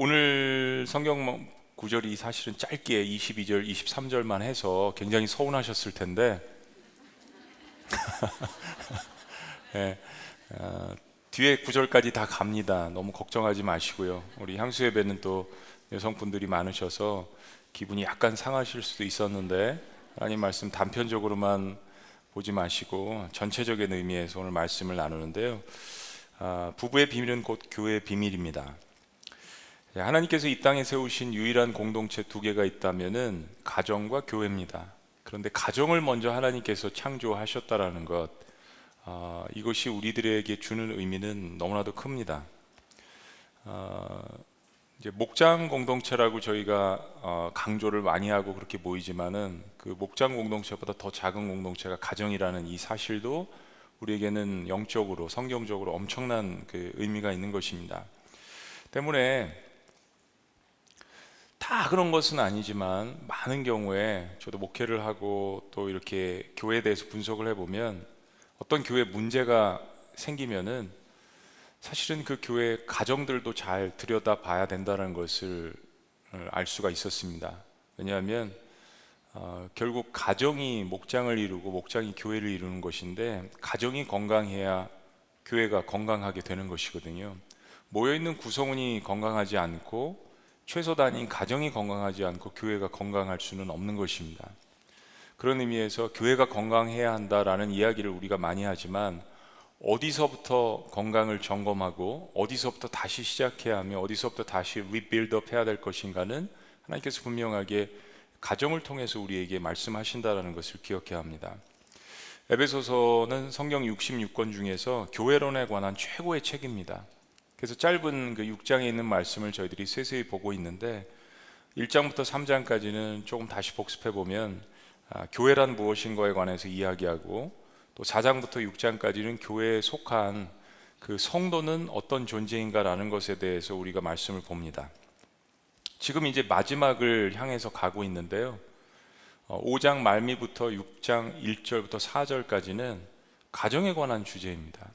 오늘 성경 구절이 사실은 짧게 22절, 23절만 해서 굉장히 서운하셨을 텐데 네, 어, 뒤에 구절까지 다 갑니다. 너무 걱정하지 마시고요. 우리 향수 예배는 또 여성분들이 많으셔서 기분이 약간 상하실 수도 있었는데 하나님 말씀 단편적으로만 보지 마시고 전체적인 의미에서 오늘 말씀을 나누는데요. 아, 부부의 비밀은 곧 교회의 비밀입니다. 예, 하나님께서 이 땅에 세우신 유일한 공동체 두 개가 있다면은 가정과 교회입니다. 그런데 가정을 먼저 하나님께서 창조하셨다라는 것, 아, 이것이 우리들에게 주는 의미는 너무나도 큽니다. 아, 이제 목장 공동체라고 저희가 어, 강조를 많이 하고 그렇게 보이지만은 그 목장 공동체보다 더 작은 공동체가 가정이라는 이 사실도 우리에게는 영적으로 성경적으로 엄청난 그 의미가 있는 것입니다. 때문에 다 그런 것은 아니지만 많은 경우에 저도 목회를 하고 또 이렇게 교회에 대해서 분석을 해보면 어떤 교회 문제가 생기면은 사실은 그 교회 가정들도 잘 들여다 봐야 된다는 것을 알 수가 있었습니다. 왜냐하면 어, 결국 가정이 목장을 이루고 목장이 교회를 이루는 것인데 가정이 건강해야 교회가 건강하게 되는 것이거든요. 모여 있는 구성원이 건강하지 않고 최소 단위인 가정이 건강하지 않고 교회가 건강할 수는 없는 것입니다. 그런 의미에서 교회가 건강해야 한다라는 이야기를 우리가 많이 하지만 어디서부터 건강을 점검하고 어디서부터 다시 시작해야 하며 어디서부터 다시 rebuild up 해야 될 것인가는 하나님께서 분명하게 가정을 통해서 우리에게 말씀하신다라는 것을 기억해야 합니다. 에베소서는 성경 66권 중에서 교회론에 관한 최고의 책입니다. 그래서 짧은 그 6장에 있는 말씀을 저희들이 세세히 보고 있는데 1장부터 3장까지는 조금 다시 복습해 보면 아, 교회란 무엇인가에 관해서 이야기하고 또 4장부터 6장까지는 교회에 속한 그 성도는 어떤 존재인가라는 것에 대해서 우리가 말씀을 봅니다. 지금 이제 마지막을 향해서 가고 있는데요. 5장 어, 말미부터 6장 1절부터 4절까지는 가정에 관한 주제입니다.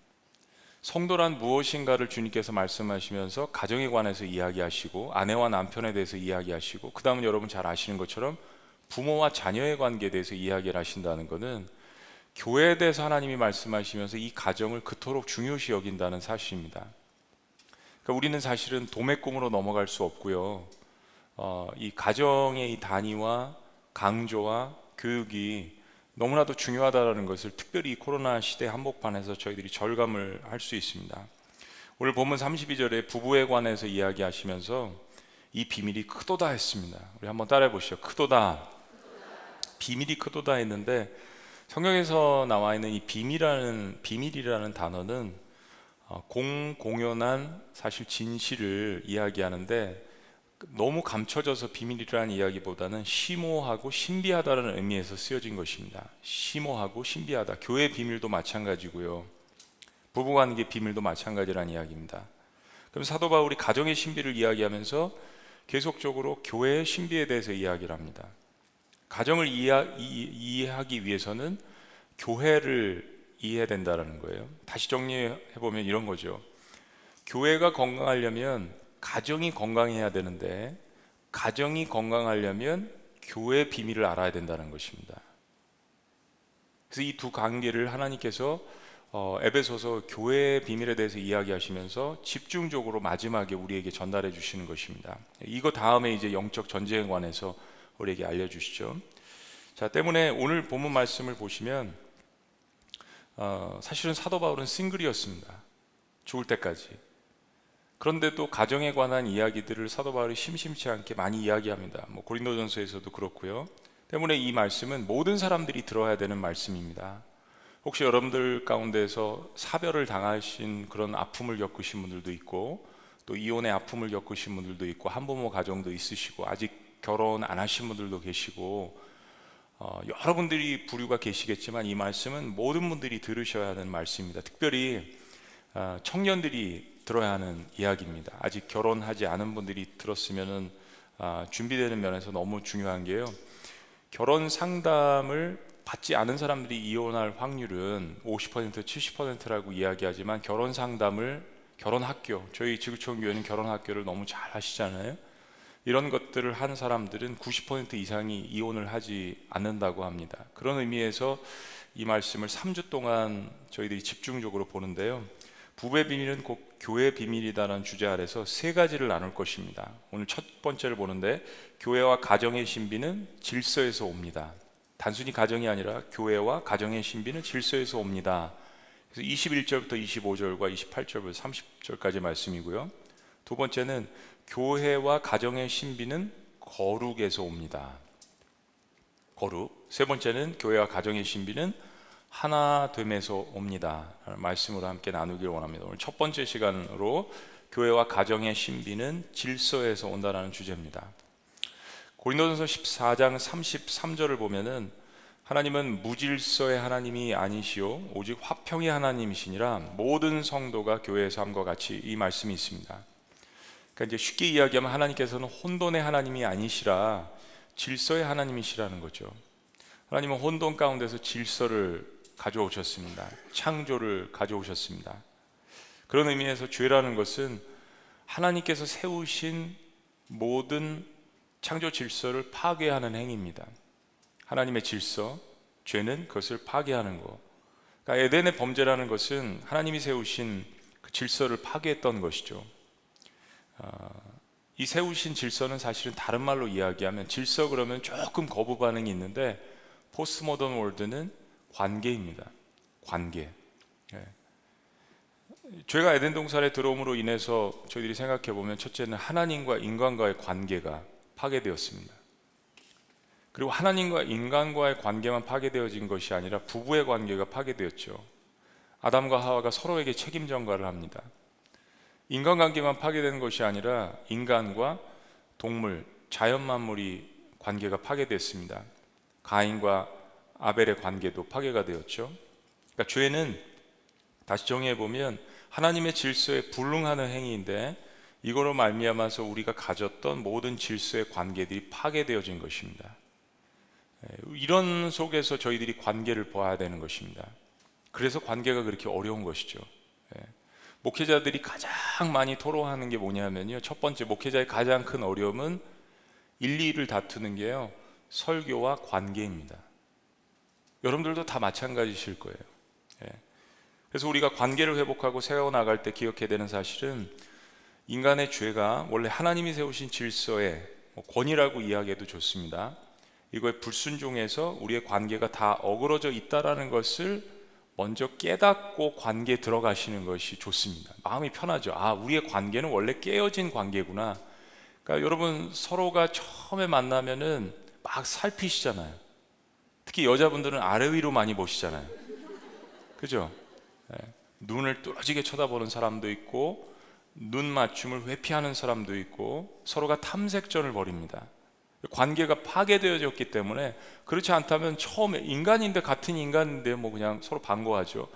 성도란 무엇인가를 주님께서 말씀하시면서 가정에 관해서 이야기하시고 아내와 남편에 대해서 이야기하시고 그 다음은 여러분 잘 아시는 것처럼 부모와 자녀의 관계에 대해서 이야기를 하신다는 것은 교회에 대해서 하나님이 말씀하시면서 이 가정을 그토록 중요시 여긴다는 사실입니다. 그러니까 우리는 사실은 도매 꿈으로 넘어갈 수 없고요. 어, 이 가정의 이 단위와 강조와 교육이 너무나도 중요하다는 것을 특별히 코로나 시대 한복판에서 저희들이 절감을 할 수 있습니다. 오늘 본문 32절에 부부에 관해서 이야기하시면서 이 비밀이 크도다 했습니다. 우리 한번 따라해 보시죠. 크도다. 비밀이 크도다 했는데 성경에서 나와 있는 이 비밀이라는 비밀이라는 단어는 어, 공공연한 사실 진실을 이야기하는데 너무 감춰져서 비밀이라는 이야기보다는 심오하고 신비하다는 의미에서 쓰여진 것입니다. 심오하고 신비하다. 교회 비밀도 마찬가지고요. 부부관계 비밀도 마찬가지라는 이야기입니다. 그럼 사도 바울이 가정의 신비를 이야기하면서 계속적으로 교회의 신비에 대해서 이야기를 합니다. 가정을 이해, 하기 위해서는 교회를 이해해야 된다는 거예요. 다시 정리해 보면 이런 거죠. 교회가 건강하려면 가정이 건강해야 되는데 가정이 건강하려면 교회 비밀을 알아야 된다는 것입니다. 그래서 이 두 관계를 하나님께서 어, 에베소서 교회의 비밀에 대해서 이야기하시면서 집중적으로 마지막에 우리에게 전달해 주시는 것입니다. 이거 다음에 이제 영적 전쟁에 관해서 우리에게 알려주시죠. 자, 때문에 오늘 본문 말씀을 보시면 어, 사실은 사도 바울은 싱글이었습니다. 죽을 때까지. 그런데 또 가정에 관한 이야기들을 사도 바울이 심심치 않게 많이 이야기합니다. 뭐 고린도전서에서도 그렇고요. 때문에 이 말씀은 모든 사람들이 들어야 되는 말씀입니다. 혹시 여러분들 가운데서 사별을 당하신 그런 아픔을 겪으신 분들도 있고 또 이혼의 아픔을 겪으신 분들도 있고 한부모 가정도 있으시고 아직 결혼 안 하신 분들도 계시고 어, 여러분들이 부류가 계시겠지만 이 말씀은 모든 분들이 들으셔야 하는 말씀입니다. 특별히 어, 청년들이 들어야 하는 이야기입니다. 아직 결혼하지 않은 분들이 들었으면은 아, 준비되는 면에서 너무 중요한 게요. 결혼 상담을 받지 않은 사람들이 이혼할 확률은 50% 70%라고 이야기하지만 결혼 상담을 결혼 학교, 저희 지구촌 교회는 결혼 학교를 너무 잘 하시잖아요. 이런 것들을 한 사람들은 90% 이상이 이혼을 하지 않는다고 합니다. 그런 의미에서 이 말씀을 3주 동안 저희들이 집중적으로 보는데요. 부부의 비밀은 꼭 교회 비밀이다라는 주제 아래서 세 가지를 나눌 것입니다. 오늘 첫 번째를 보는데 교회와 가정의 신비는 질서에서 옵니다. 단순히 가정이 아니라 교회와 가정의 신비는 질서에서 옵니다. 그래서 21절부터 25절과 28절부터 30절까지 말씀이고요. 두 번째는 교회와 가정의 신비는 거룩에서 옵니다. 거룩. 세 번째는 교회와 가정의 신비는 하나됨에서 옵니다. 말씀으로 함께 나누길 원합니다. 오늘 첫 번째 시간으로 교회와 가정의 신비는 질서에서 온다라는 주제입니다. 고린도전서 14장 33절을 보면은 하나님은 무질서의 하나님이 아니시오 오직 화평의 하나님이시니라 모든 성도가 교회의 삶과 같이 이 말씀이 있습니다. 그러니까 이제 쉽게 이야기하면 하나님께서는 혼돈의 하나님이 아니시라 질서의 하나님이시라는 거죠. 하나님은 혼돈 가운데서 질서를 가져오셨습니다. 창조를 가져오셨습니다. 그런 의미에서 죄라는 것은 하나님께서 세우신 모든 창조 질서를 파괴하는 행위입니다. 하나님의 질서, 죄는 그것을 파괴하는 거. 그러니까 에덴의 범죄라는 것은 하나님이 세우신 그 질서를 파괴했던 것이죠. 어, 이 세우신 질서는 사실은 다른 말로 이야기하면 질서 그러면 조금 거부 반응이 있는데 post modern word는 관계입니다. 관계. 예. 죄가 에덴 동산에 들어옴으로 인해서 저희들이 생각해 보면 첫째는 하나님과 인간과의 관계가 파괴되었습니다. 그리고 하나님과 인간과의 관계만 파괴되어진 것이 아니라 부부의 관계가 파괴되었죠. 아담과 하와가 서로에게 책임 전가를 합니다. 인간관계만 파괴되는 것이 아니라 인간과 동물, 자연 만물이 관계가 파괴됐습니다. 가인과 아벨의 관계도 파괴가 되었죠. 그러니까 죄는 다시 정의해 보면 하나님의 질서에 불응하는 행위인데 이거로 말미암아서 우리가 가졌던 모든 질서의 관계들이 파괴되어진 것입니다. 예, 이런 속에서 저희들이 관계를 봐야 되는 것입니다. 그래서 관계가 그렇게 어려운 것이죠. 예. 목회자들이 가장 많이 토로하는 게 뭐냐면요. 첫 번째 목회자의 가장 큰 어려움은 1, 2를 다투는 게요. 설교와 관계입니다. 여러분들도 다 마찬가지실 거예요. 예. 그래서 우리가 관계를 회복하고 세워나갈 때 기억해야 되는 사실은 인간의 죄가 원래 하나님이 세우신 질서의 뭐 권위라고 이야기해도 좋습니다. 이거에 불순종해서 우리의 관계가 다 어그러져 있다라는 것을 먼저 깨닫고 관계에 들어가시는 것이 좋습니다. 마음이 편하죠. 아, 우리의 관계는 원래 깨어진 관계구나. 그러니까 여러분 서로가 처음에 만나면은 막 살피시잖아요. 특히 여자분들은 아래 위로 많이 보시잖아요. 그죠? 네. 눈을 뚫어지게 쳐다보는 사람도 있고 눈 맞춤을 회피하는 사람도 있고 서로가 탐색전을 벌입니다. 관계가 파괴되어졌기 때문에 그렇지 않다면 처음에 인간인데 같은 인간인데 뭐 그냥 서로 반가워하죠.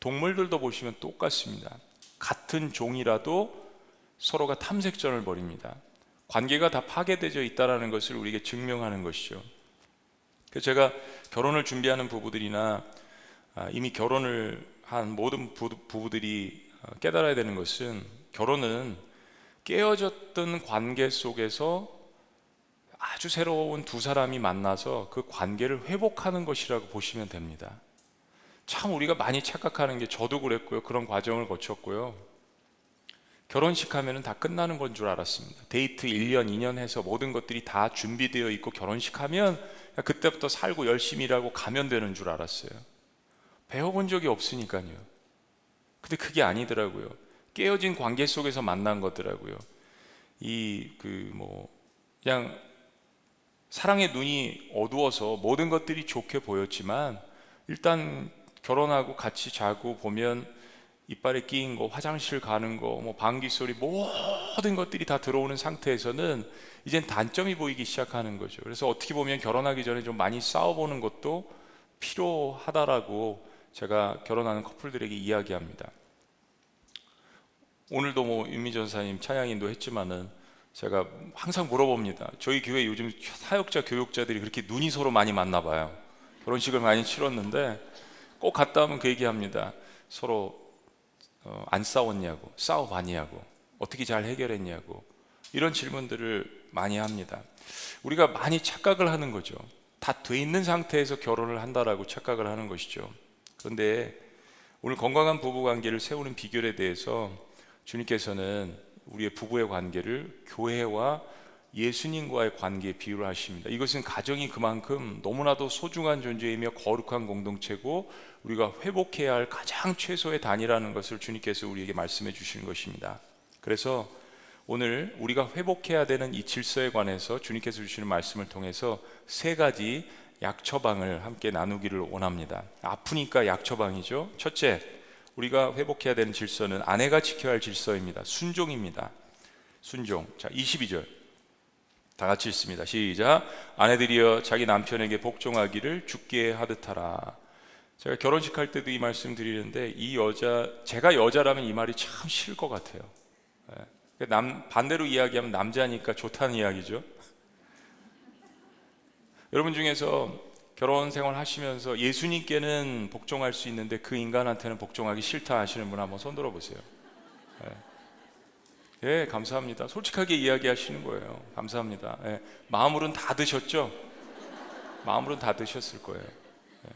동물들도 보시면 똑같습니다. 같은 종이라도 서로가 탐색전을 벌입니다. 관계가 다 파괴되어 있다라는 것을 우리에게 증명하는 것이죠. 그래서 제가 결혼을 준비하는 부부들이나 아, 이미 결혼을 한 모든 부부들이 어, 깨달아야 되는 것은 결혼은 깨어졌던 관계 속에서 아주 새로운 두 사람이 만나서 그 관계를 회복하는 것이라고 보시면 됩니다. 참 우리가 많이 착각하는 게 저도 그랬고요. 그런 과정을 거쳤고요. 결혼식 하면은 다 끝나는 건 줄 알았습니다. 데이트 1년, 2년 해서 모든 것들이 다 준비되어 있고 결혼식 하면 그때부터 살고 열심히 일하고 가면 되는 줄 알았어요. 배워본 적이 없으니까요. 근데 그게 아니더라고요. 깨어진 관계 속에서 만난 거더라고요. 이 그 뭐 그냥 사랑의 눈이 어두워서 모든 것들이 좋게 보였지만 일단 결혼하고 같이 자고 보면 이빨에 끼인 거, 화장실 가는 거, 뭐 방귀 소리 모든 것들이 다 들어오는 상태에서는 이젠 단점이 보이기 시작하는 거죠. 그래서 어떻게 보면 결혼하기 전에 좀 많이 싸워보는 것도 필요하다라고 제가 결혼하는 커플들에게 이야기합니다. 오늘도 뭐 윤미 전사님 찬양인도 했지만은 제가 항상 물어봅니다. 저희 교회 요즘 사역자 교육자들이 그렇게 눈이 서로 많이 맞나 봐요. 결혼식을 많이 치렀는데 꼭 갔다 오면 그 얘기합니다. 서로 어, 안 싸웠냐고, 싸워봤냐고, 어떻게 잘 해결했냐고 이런 질문들을 많이 합니다. 우리가 많이 착각을 하는 거죠. 다 돼 있는 상태에서 결혼을 한다라고 착각을 하는 것이죠. 그런데 오늘 건강한 부부 관계를 세우는 비결에 대해서 주님께서는 우리의 부부의 관계를 교회와 예수님과의 관계에 비유를 하십니다. 이것은 가정이 그만큼 너무나도 소중한 존재이며 거룩한 공동체고 우리가 회복해야 할 가장 최소의 단위라는 것을 주님께서 우리에게 말씀해 주시는 것입니다. 그래서 오늘 우리가 회복해야 되는 이 질서에 관해서 주님께서 주시는 말씀을 통해서 세 가지 약 처방을 함께 나누기를 원합니다. 아프니까 약 처방이죠. 첫째, 우리가 회복해야 되는 질서는 아내가 지켜야 할 질서입니다. 순종입니다. 순종. 자, 22절. 다 같이 읽습니다. 시작. 아내들이여 자기 남편에게 복종하기를 죽게 하듯 하라. 제가 결혼식 할 때도 이 말씀 드리는데 이 여자 제가 여자라면 이 말이 참 싫을 것 같아요. 예. 남 반대로 이야기하면 남자니까 좋다는 이야기죠. 여러분 중에서 결혼 생활 하시면서 예수님께는 복종할 수 있는데 그 인간한테는 복종하기 싫다 하시는 분 한번 손 들어 보세요. 예. 예, 감사합니다. 솔직하게 이야기하시는 거예요. 감사합니다. 예, 마음으로는 다 드셨죠? 마음으로는 다 드셨을 거예요. 예.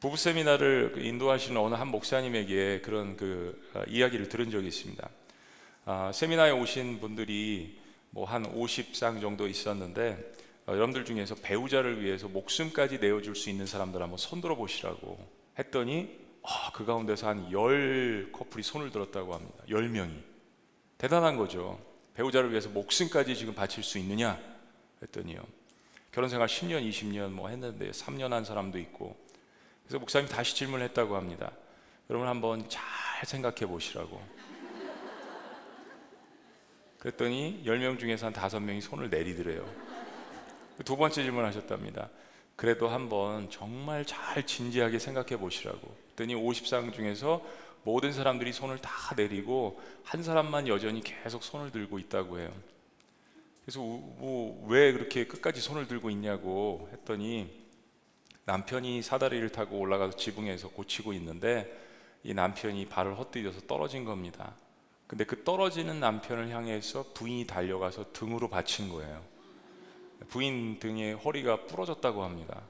부부 세미나를 그 인도하시는 어느 한 목사님에게 그런 그 어, 이야기를 들은 적이 있습니다. 아, 세미나에 오신 분들이 뭐 한 50상 정도 있었는데 어, 여러분들 중에서 배우자를 위해서 목숨까지 내어줄 수 있는 사람들 한번 손들어 보시라고 했더니 어, 그 가운데서 한 열 커플이 손을 들었다고 합니다. 열 명이 대단한 거죠. 배우자를 위해서 목숨까지 지금 바칠 수 있느냐 했더니요. 결혼 생활 10년, 20년 뭐 했는데 3년 한 사람도 있고 그래서 목사님 다시 질문했다고 합니다. 여러분 한번 잘 생각해 보시라고. 그랬더니 10명 중에서 한 5명이 손을 내리더래요. 두 번째 질문 하셨답니다. 그래도 한번 정말 잘 진지하게 생각해 보시라고. 그랬더니 50상 중에서 모든 사람들이 손을 다 내리고 한 사람만 여전히 계속 손을 들고 있다고 해요. 그래서 뭐 왜 그렇게 끝까지 손을 들고 있냐고 했더니 남편이 사다리를 타고 올라가서 지붕에서 고치고 있는데 이 남편이 발을 헛디뎌서 떨어진 겁니다. 근데 그 떨어지는 남편을 향해서 부인이 달려가서 등으로 받친 거예요. 부인 등의 허리가 부러졌다고 합니다.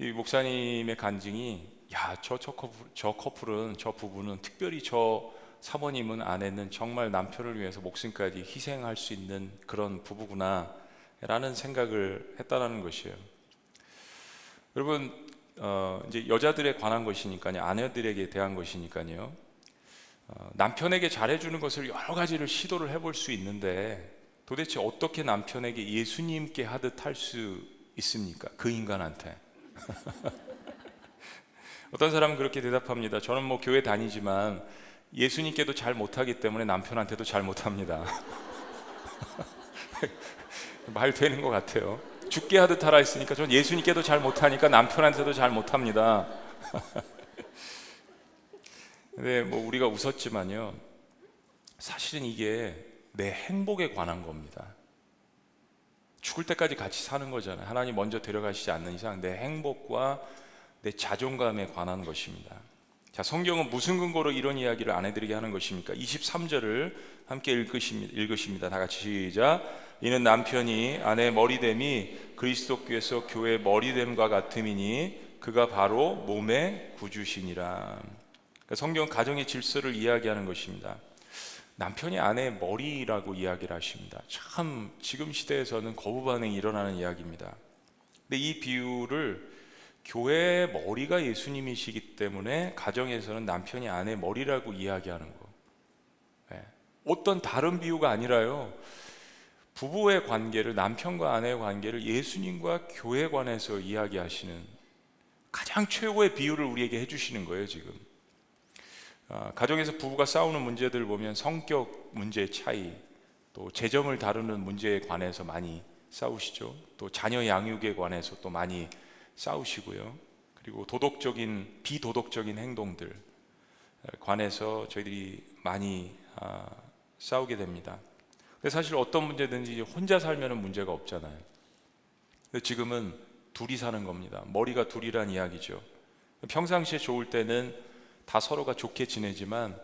이 목사님의 간증이 야저 저 커플, 저 커플은 저 부부는 특별히 저 사모님은 아내는 정말 남편을 위해서 목숨까지 희생할 수 있는 그런 부부구나라는 생각을 했다라는 것이에요. 여러분 어, 이제 여자들에 관한 것이니까요, 아내들에게 대한 것이니까요. 어, 남편에게 잘해주는 것을 여러 가지를 시도를 해볼 수 있는데 도대체 어떻게 남편에게 예수님께 하듯 할 수 있습니까? 그 인간한테. 어떤 사람은 그렇게 대답합니다. 저는 뭐 교회 다니지만 예수님께도 잘 못하기 때문에 남편한테도 잘 못합니다. 말 되는 것 같아요. 죽게 하듯 하라 했으니까 전 예수님께도 잘 못하니까 남편한테도 잘 못합니다. 근데 뭐 우리가 웃었지만요. 사실은 이게 내 행복에 관한 겁니다. 죽을 때까지 같이 사는 거잖아요. 하나님 먼저 데려가시지 않는 이상 내 행복과 내 자존감에 관한 것입니다. 자, 성경은 무슨 근거로 이런 이야기를 아내들에게 하는 것입니까? 23절을 함께 읽으십니다. 읽으십니다. 다 같이 시작. 이는 남편이 아내 머리됨이 그리스도께서 교회 머리됨과 같음이니 그가 바로 몸의 구주시니라. 그러니까 성경 가정의 질서를 이야기하는 것입니다. 남편이 아내의 머리라고 이야기를 하십니다. 참 지금 시대에서는 거부 반응이 일어나는 이야기입니다. 근데 이 비유를 교회의 머리가 예수님이시기 때문에 가정에서는 남편이 아내 머리라고 이야기하는 거. 네. 어떤 다른 비유가 아니라요. 부부의 관계를 남편과 아내의 관계를 예수님과 교회 관해서 이야기하시는 가장 최고의 비유를 우리에게 해주시는 거예요 지금. 아, 가정에서 부부가 싸우는 문제들 보면 성격 문제 차이, 또 재정을 다루는 문제에 관해서 많이 싸우시죠. 또 자녀 양육에 관해서 또 많이 싸우시고요. 그리고 도덕적인 비도덕적인 행동들 관해서 저희들이 많이 아, 싸우게 됩니다. 근데 사실 어떤 문제든지 혼자 살면 문제가 없잖아요. 근데 지금은 둘이 사는 겁니다. 머리가 둘이란 이야기죠. 평상시에 좋을 때는 다 서로가 좋게 지내지만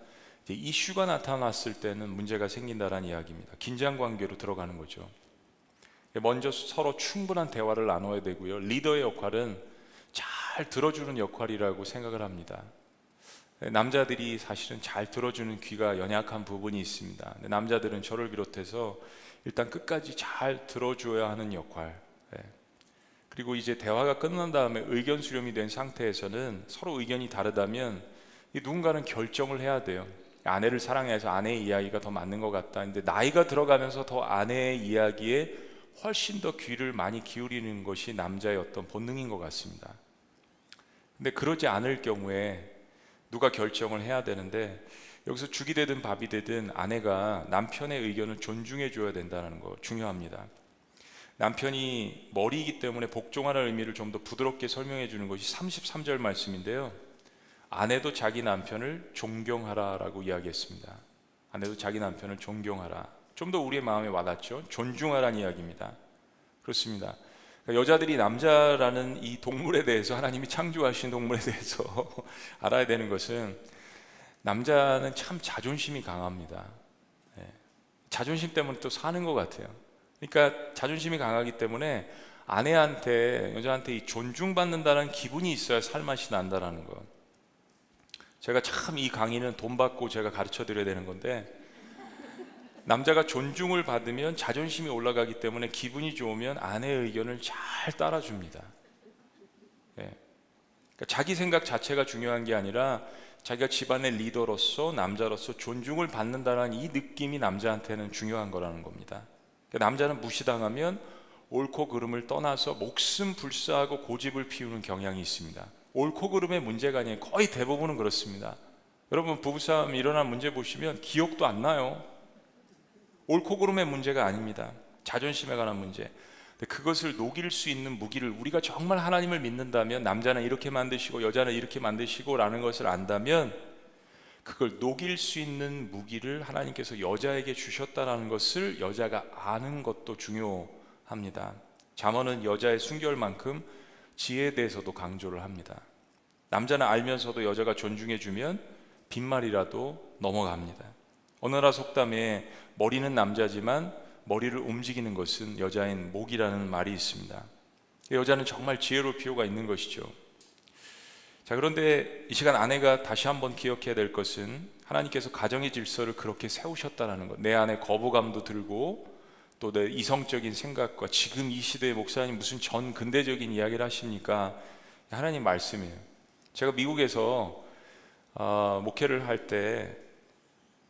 이슈가 나타났을 때는 문제가 생긴다라는 이야기입니다. 긴장 관계로 들어가는 거죠. 먼저 서로 충분한 대화를 나눠야 되고요. 리더의 역할은 잘 들어주는 역할이라고 생각을 합니다. 남자들이 사실은 잘 들어주는 귀가 연약한 부분이 있습니다. 남자들은 저를 비롯해서 일단 끝까지 잘 들어줘야 하는 역할. 예. 그리고 이제 대화가 끝난 다음에 의견 수렴이 된 상태에서는 서로 의견이 다르다면 누군가는 결정을 해야 돼요. 아내를 사랑해서 아내의 이야기가 더 맞는 것 같다. 근데 나이가 들어가면서 더 아내의 이야기에 훨씬 더 귀를 많이 기울이는 것이 남자의 어떤 본능인 것 같습니다. 근데 그러지 않을 경우에 누가 결정을 해야 되는데 여기서 죽이 되든 밥이 되든 아내가 남편의 의견을 존중해 줘야 된다는 거 중요합니다. 남편이 머리이기 때문에 복종하는 의미를 좀 더 부드럽게 설명해 주는 것이 33절 말씀인데요. 아내도 자기 남편을 존경하라라고 이야기했습니다. 아내도 자기 남편을 존경하라. 좀 더 우리의 마음에 와닿죠. 존중하라는 이야기입니다. 그렇습니다. 그러니까 여자들이 남자라는 이 동물에 대해서 하나님이 창조하신 동물에 대해서 알아야 되는 것은 남자는 참 자존심이 강합니다. 네. 자존심 때문에 또 사는 것 같아요. 그러니까 자존심이 강하기 때문에 아내한테 여자한테 이 존중받는다는 기분이 있어야 살맛이 난다라는 것. 제가 참 이 강의는 돈 받고 제가 가르쳐 드려야 되는 건데 남자가 존중을 받으면 자존심이 올라가기 때문에 기분이 좋으면 아내의 의견을 잘 따라줍니다. 네. 그러니까 자기 생각 자체가 중요한 게 아니라 자기가 집안의 리더로서 남자로서 존중을 받는다는 이 느낌이 남자한테는 중요한 거라는 겁니다. 그러니까 남자는 무시당하면 옳고 그름을 떠나서 목숨 불사하고 고집을 피우는 경향이 있습니다. 옳고 그름의 문제가 아니에요. 거의 대부분은 그렇습니다. 여러분 부부싸움 일어난 문제 보시면 기억도 안 나요. 옳고 그름의 문제가 아닙니다. 자존심에 관한 문제. 그것을 녹일 수 있는 무기를 우리가 정말 하나님을 믿는다면 남자는 이렇게 만드시고 여자는 이렇게 만드시고라는 것을 안다면 그걸 녹일 수 있는 무기를 하나님께서 여자에게 주셨다라는 것을 여자가 아는 것도 중요합니다. 잠언은 여자의 순결만큼 지혜에 대해서도 강조를 합니다. 남자는 알면서도 여자가 존중해 주면 빈말이라도 넘어갑니다. 어느라 속담에 머리는 남자지만 머리를 움직이는 것은 여자인 목이라는 말이 있습니다. 여자는 정말 지혜로울 필요가 있는 것이죠. 자, 그런데 이 시간 아내가 다시 한번 기억해야 될 것은 하나님께서 가정의 질서를 그렇게 세우셨다는 것. 내 안에 거부감도 들고 또 내 이성적인 생각과 지금 이 시대의 목사님 무슨 전 근대적인 이야기를 하십니까? 하나님 말씀이에요. 제가 미국에서 어, 목회를 할 때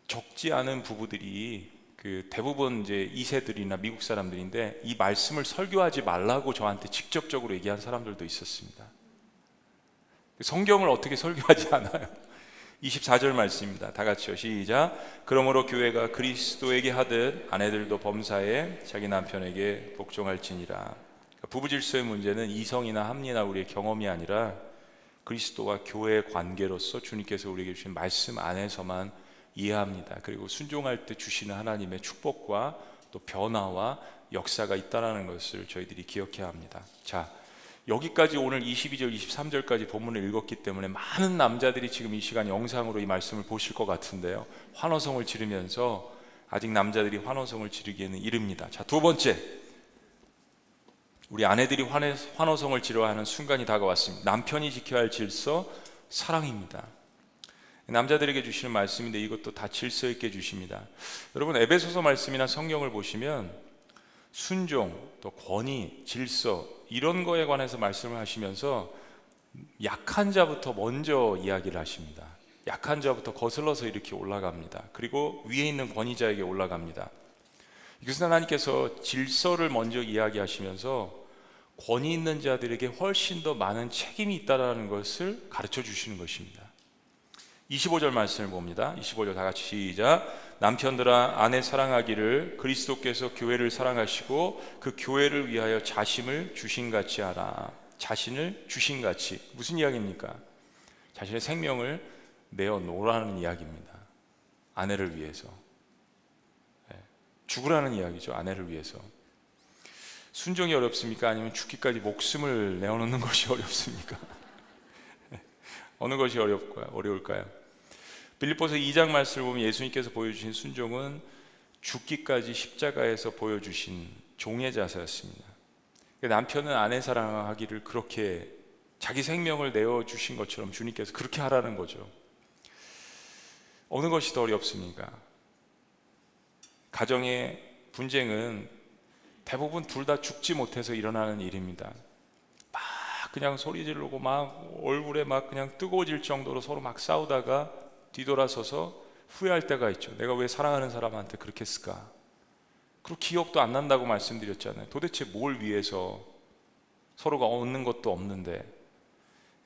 적지 않은 부부들이 그 대부분 이제 2세들이나 미국 사람들인데 이 말씀을 설교하지 말라고 저한테 직접적으로 얘기한 사람들도 있었습니다. 성경을 어떻게 설교하지 않아요? 24절 말씀입니다. 다 같이요. 시작. 그러므로 교회가 그리스도에게 하듯 아내들도 범사에 자기 남편에게 복종할지니라. 그러니까 부부 질서의 문제는 이성이나 합리나 우리의 경험이 아니라 그리스도와 교회의 관계로서 주님께서 우리에게 주신 말씀 안에서만 이해합니다. 그리고 순종할 때 주시는 하나님의 축복과 또 변화와 역사가 있다라는 것을 저희들이 기억해야 합니다. 자, 여기까지 오늘 22절, 23절까지 본문을 읽었기 때문에 많은 남자들이 지금 이 시간 영상으로 이 말씀을 보실 것 같은데요. 환호성을 지르면서 아직 남자들이 환호성을 지르기에는 이릅니다. 자, 두 번째. 우리 아내들이 환호성을 지르 하는 순간이 다가왔습니다. 남편이 지켜야 할 질서, 사랑입니다. 남자들에게 주시는 말씀인데 이것도 다 질서 있게 주십니다. 여러분 에베소서 말씀이나 성경을 보시면 순종, 또 권위, 질서 이런 거에 관해서 말씀을 하시면서 약한 자부터 먼저 이야기를 하십니다. 약한 자부터 거슬러서 이렇게 올라갑니다. 그리고 위에 있는 권위자에게 올라갑니다. 이것은 하나님께서 질서를 먼저 이야기하시면서 권위 있는 자들에게 훨씬 더 많은 책임이 있다는 것을 가르쳐 주시는 것입니다. 25절 말씀을 봅니다. 25절 다 같이 시작. 남편들아 아내 사랑하기를 그리스도께서 교회를 사랑하시고 그 교회를 위하여 자신을 주신 같이 하라. 자신을 주신 같이 무슨 이야기입니까? 자신의 생명을 내어 놓으라는 이야기입니다. 아내를 위해서 네. 죽으라는 이야기죠. 아내를 위해서 순종이 어렵습니까? 아니면 죽기까지 목숨을 내어놓는 것이 어렵습니까? 어느 것이 어렵까요? 어려울까요? 빌립보서 2장 말씀을 보면 예수님께서 보여주신 순종은 죽기까지 십자가에서 보여주신 종의 자세였습니다. 그러니까 남편은 아내 사랑하기를 그렇게 자기 생명을 내어 주신 것처럼 주님께서 그렇게 하라는 거죠. 어느 것이 더 어렵습니까? 가정의 분쟁은 대부분 둘 다 죽지 못해서 일어나는 일입니다. 막 그냥 소리 지르고 막 얼굴에 막 그냥 뜨거워질 정도로 서로 막 싸우다가 뒤돌아서서 후회할 때가 있죠. 내가 왜 사랑하는 사람한테 그렇게 했을까? 그리고 기억도 안 난다고 말씀드렸잖아요. 도대체 뭘 위해서 서로가 얻는 것도 없는데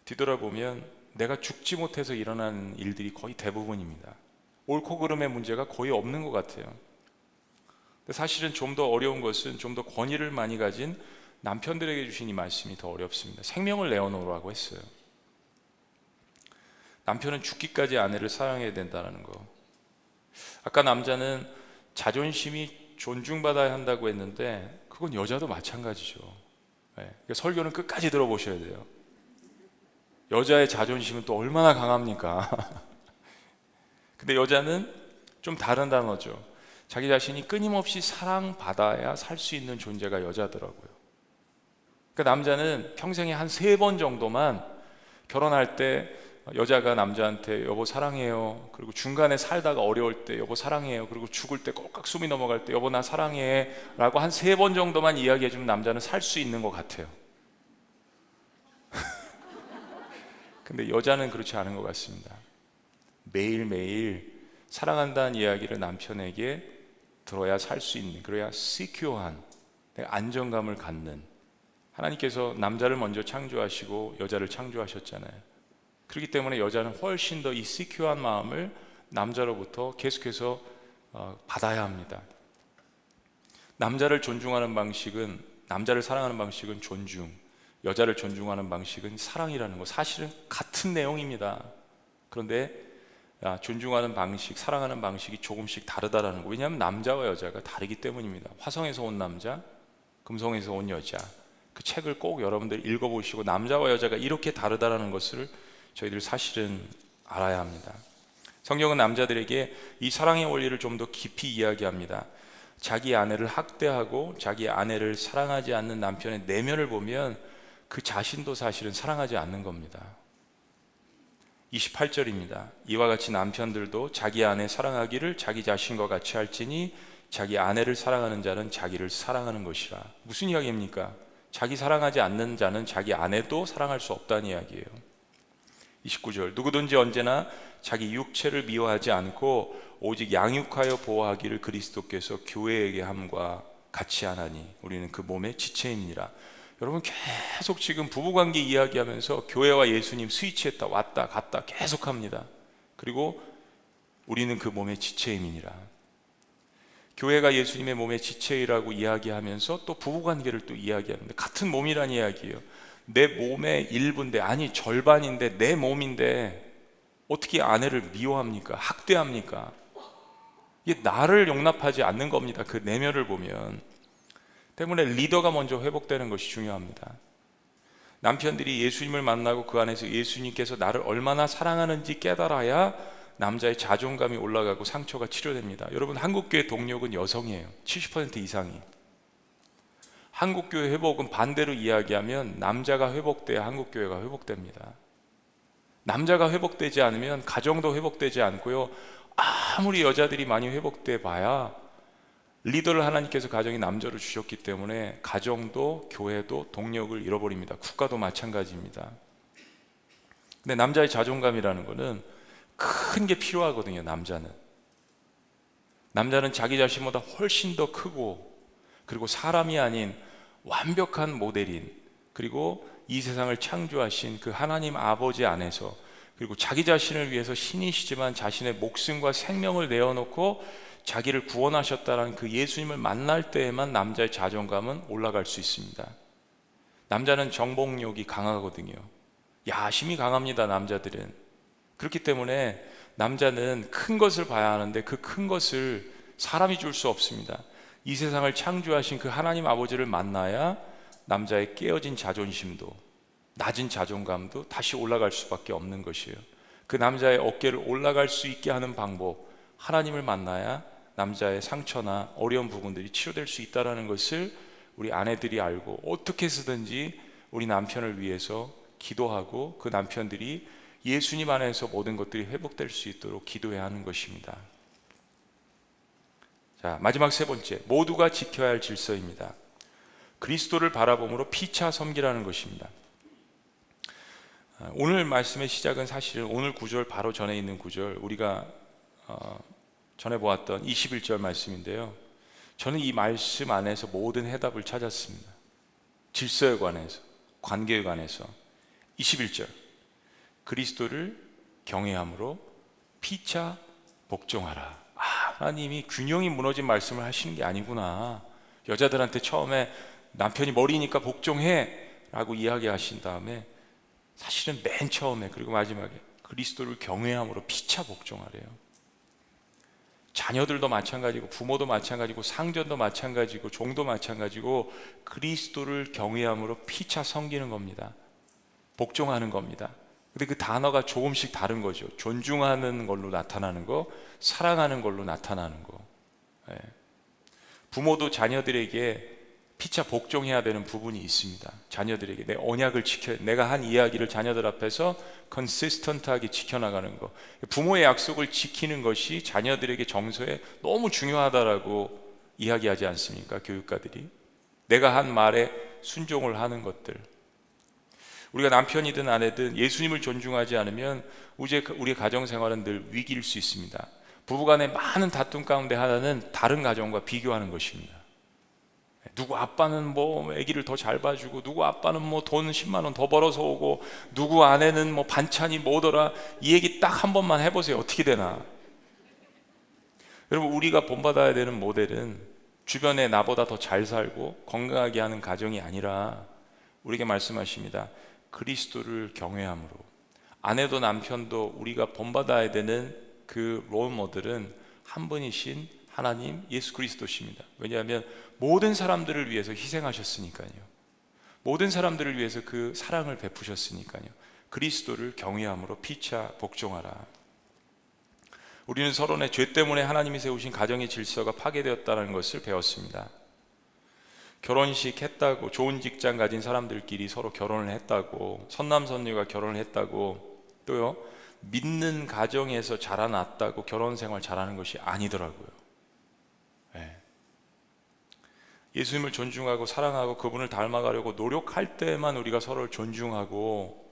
뒤돌아보면 내가 죽지 못해서 일어나는 일들이 거의 대부분입니다. 옳고 그름의 문제가 거의 없는 것 같아요. 사실은 좀 더 어려운 것은 좀 더 권위를 많이 가진 남편들에게 주신 이 말씀이 더 어렵습니다. 생명을 내어놓으라고 했어요. 남편은 죽기까지 아내를 사랑해야 된다는 거. 아까 남자는 자존심이 존중받아야 한다고 했는데 그건 여자도 마찬가지죠. 네. 설교는 끝까지 들어보셔야 돼요. 여자의 자존심은 또 얼마나 강합니까? 근데 여자는 좀 다른 단어죠. 자기 자신이 끊임없이 사랑받아야 살 수 있는 존재가 여자더라고요. 그러니까 남자는 평생에 한 세 번 정도만 결혼할 때 여자가 남자한테 여보 사랑해요. 그리고 중간에 살다가 어려울 때 여보 사랑해요. 그리고 죽을 때 꼴깍 숨이 넘어갈 때 여보 나 사랑해. 라고 한 세 번 정도만 이야기해 주면 남자는 살 수 있는 것 같아요. 근데 여자는 그렇지 않은 것 같습니다. 매일매일 사랑한다는 이야기를 남편에게 들어야 살 수 있는, 그래야 시큐어한, 안정감을 갖는 하나님께서 남자를 먼저 창조하시고 여자를 창조하셨잖아요. 그렇기 때문에 여자는 훨씬 더 이 시큐한 마음을 남자로부터 계속해서 어, 받아야 합니다. 남자를 존중하는 방식은 남자를 사랑하는 방식은 존중, 여자를 존중하는 방식은 사랑이라는 거 사실은 같은 내용입니다. 그런데 존중하는 방식, 사랑하는 방식이 조금씩 다르다라는 거. 왜냐하면 남자와 여자가 다르기 때문입니다. 화성에서 온 남자, 금성에서 온 여자. 그 책을 꼭 여러분들 읽어보시고 남자와 여자가 이렇게 다르다라는 것을 저희들 사실은 알아야 합니다. 성경은 남자들에게 이 사랑의 원리를 좀 더 깊이 이야기합니다. 자기 아내를 학대하고 자기 아내를 사랑하지 않는 남편의 내면을 보면 그 자신도 사실은 사랑하지 않는 겁니다. 28절입니다. 이와 같이 남편들도 자기 아내 사랑하기를 자기 자신과 같이 할지니 자기 아내를 사랑하는 자는 자기를 사랑하는 것이라. 무슨 이야기입니까? 자기 사랑하지 않는 자는 자기 아내도 사랑할 수 없다는 이야기예요. 29절 누구든지 언제나 자기 육체를 미워하지 않고 오직 양육하여 보호하기를 그리스도께서 교회에게 함과 같이 하나니 우리는 그 몸의 지체입니다. 여러분 계속 지금 부부관계 이야기하면서 교회와 예수님 스위치했다 왔다 갔다 계속합니다. 그리고 우리는 그 몸의 지체임이니라. 교회가 예수님의 몸의 지체이라고 이야기하면서 또 부부관계를 또 이야기하는데 같은 몸이란 이야기예요. 내 몸의 일부인데 아니 절반인데 내 몸인데 어떻게 아내를 미워합니까? 학대합니까? 이게 나를 용납하지 않는 겁니다. 그 내면을 보면 때문에 리더가 먼저 회복되는 것이 중요합니다. 남편들이 예수님을 만나고 그 안에서 예수님께서 나를 얼마나 사랑하는지 깨달아야 남자의 자존감이 올라가고 상처가 치료됩니다. 여러분 한국교회 동력은 여성이에요. 70% 이상이. 한국교회 회복은 반대로 이야기하면 남자가 회복돼야 한국교회가 회복됩니다. 남자가 회복되지 않으면 가정도 회복되지 않고요. 아무리 여자들이 많이 회복돼 봐야 리더를 하나님께서 가정에 남자로 주셨기 때문에 가정도 교회도 동력을 잃어버립니다. 국가도 마찬가지입니다. 근데 남자의 자존감이라는 것은 큰게 필요하거든요, 남자는. 남자는 자기 자신보다 훨씬 더 크고 그리고 사람이 아닌 완벽한 모델인 그리고 이 세상을 창조하신 그 하나님 아버지 안에서 그리고 자기 자신을 위해서 신이시지만 자신의 목숨과 생명을 내어놓고 자기를 구원하셨다는 그 예수님을 만날 때에만 남자의 자존감은 올라갈 수 있습니다. 남자는 정복력이 강하거든요. 야심이 강합니다, 남자들은. 그렇기 때문에 남자는 큰 것을 봐야 하는데 그 큰 것을 사람이 줄 수 없습니다. 이 세상을 창조하신 그 하나님 아버지를 만나야 남자의 깨어진 자존심도 낮은 자존감도 다시 올라갈 수밖에 없는 것이에요. 그 남자의 어깨를 올라갈 수 있게 하는 방법, 하나님을 만나야 남자의 상처나 어려운 부분들이 치료될 수 있다라는 것을 우리 아내들이 알고 어떻게 해서든지 우리 남편을 위해서 기도하고 그 남편들이 예수님 안에서 모든 것들이 회복될 수 있도록 기도해야 하는 것입니다. 자, 마지막 세 번째. 모두가 지켜야 할 질서입니다. 그리스도를 바라봄으로 피차 섬기라는 것입니다. 아, 오늘 말씀의 시작은 사실은 오늘 구절 바로 전에 있는 구절 우리가 어, 전에 보았던 21절 말씀인데요. 저는 이 말씀 안에서 모든 해답을 찾았습니다. 질서에 관해서, 관계에 관해서. 21절. 그리스도를 경외함으로 피차 복종하라. 아, 하나님이 균형이 무너진 말씀을 하시는 게 아니구나. 여자들한테 처음에 남편이 머리니까 복종해 라고 이야기하신 다음에 사실은 맨 처음에 그리고 마지막에 그리스도를 경외함으로 피차 복종하래요. 자녀들도 마찬가지고 부모도 마찬가지고 상전도 마찬가지고 종도 마찬가지고 그리스도를 경외함으로 피차 섬기는 겁니다. 복종하는 겁니다. 근데 그 단어가 조금씩 다른 거죠. 존중하는 걸로 나타나는 거, 사랑하는 걸로 나타나는 거. 예. 부모도 자녀들에게 피차 복종해야 되는 부분이 있습니다. 자녀들에게 내 언약을 지켜 내가 한 이야기를 자녀들 앞에서 컨시스턴트하게 지켜나가는 거. 부모의 약속을 지키는 것이 자녀들에게 정서에 너무 중요하다라고 이야기하지 않습니까? 교육가들이 내가 한 말에 순종을 하는 것들. 우리가 남편이든 아내든 예수님을 존중하지 않으면 우리의 가정 생활은 늘 위기일 수 있습니다. 부부간의 많은 다툼 가운데 하나는 다른 가정과 비교하는 것입니다. 누구 아빠는 뭐 아기를 더 잘 봐주고 누구 아빠는 뭐 돈 10만 원 더 벌어서 오고 누구 아내는 뭐 반찬이 뭐더라 이 얘기 딱 한 번만 해보세요 어떻게 되나 여러분 우리가 본받아야 되는 모델은 주변에 나보다 더 잘 살고 건강하게 하는 가정이 아니라 우리에게 말씀하십니다 그리스도를 경외함으로 아내도 남편도 우리가 본받아야 되는 그 롤모델은 한 분이신 하나님 예수 그리스도십니다 왜냐하면 모든 사람들을 위해서 희생하셨으니까요. 모든 사람들을 위해서 그 사랑을 베푸셨으니까요. 그리스도를 경외함으로 피차 복종하라. 우리는 서론의 죄 때문에 하나님이 세우신 가정의 질서가 파괴되었다는 것을 배웠습니다. 결혼식 했다고 좋은 직장 가진 사람들끼리 서로 결혼을 했다고 선남선녀가 결혼을 했다고 또요 믿는 가정에서 자라났다고 결혼 생활 잘하는 것이 아니더라고요. 예수님을 존중하고 사랑하고 그분을 닮아가려고 노력할 때만 우리가 서로를 존중하고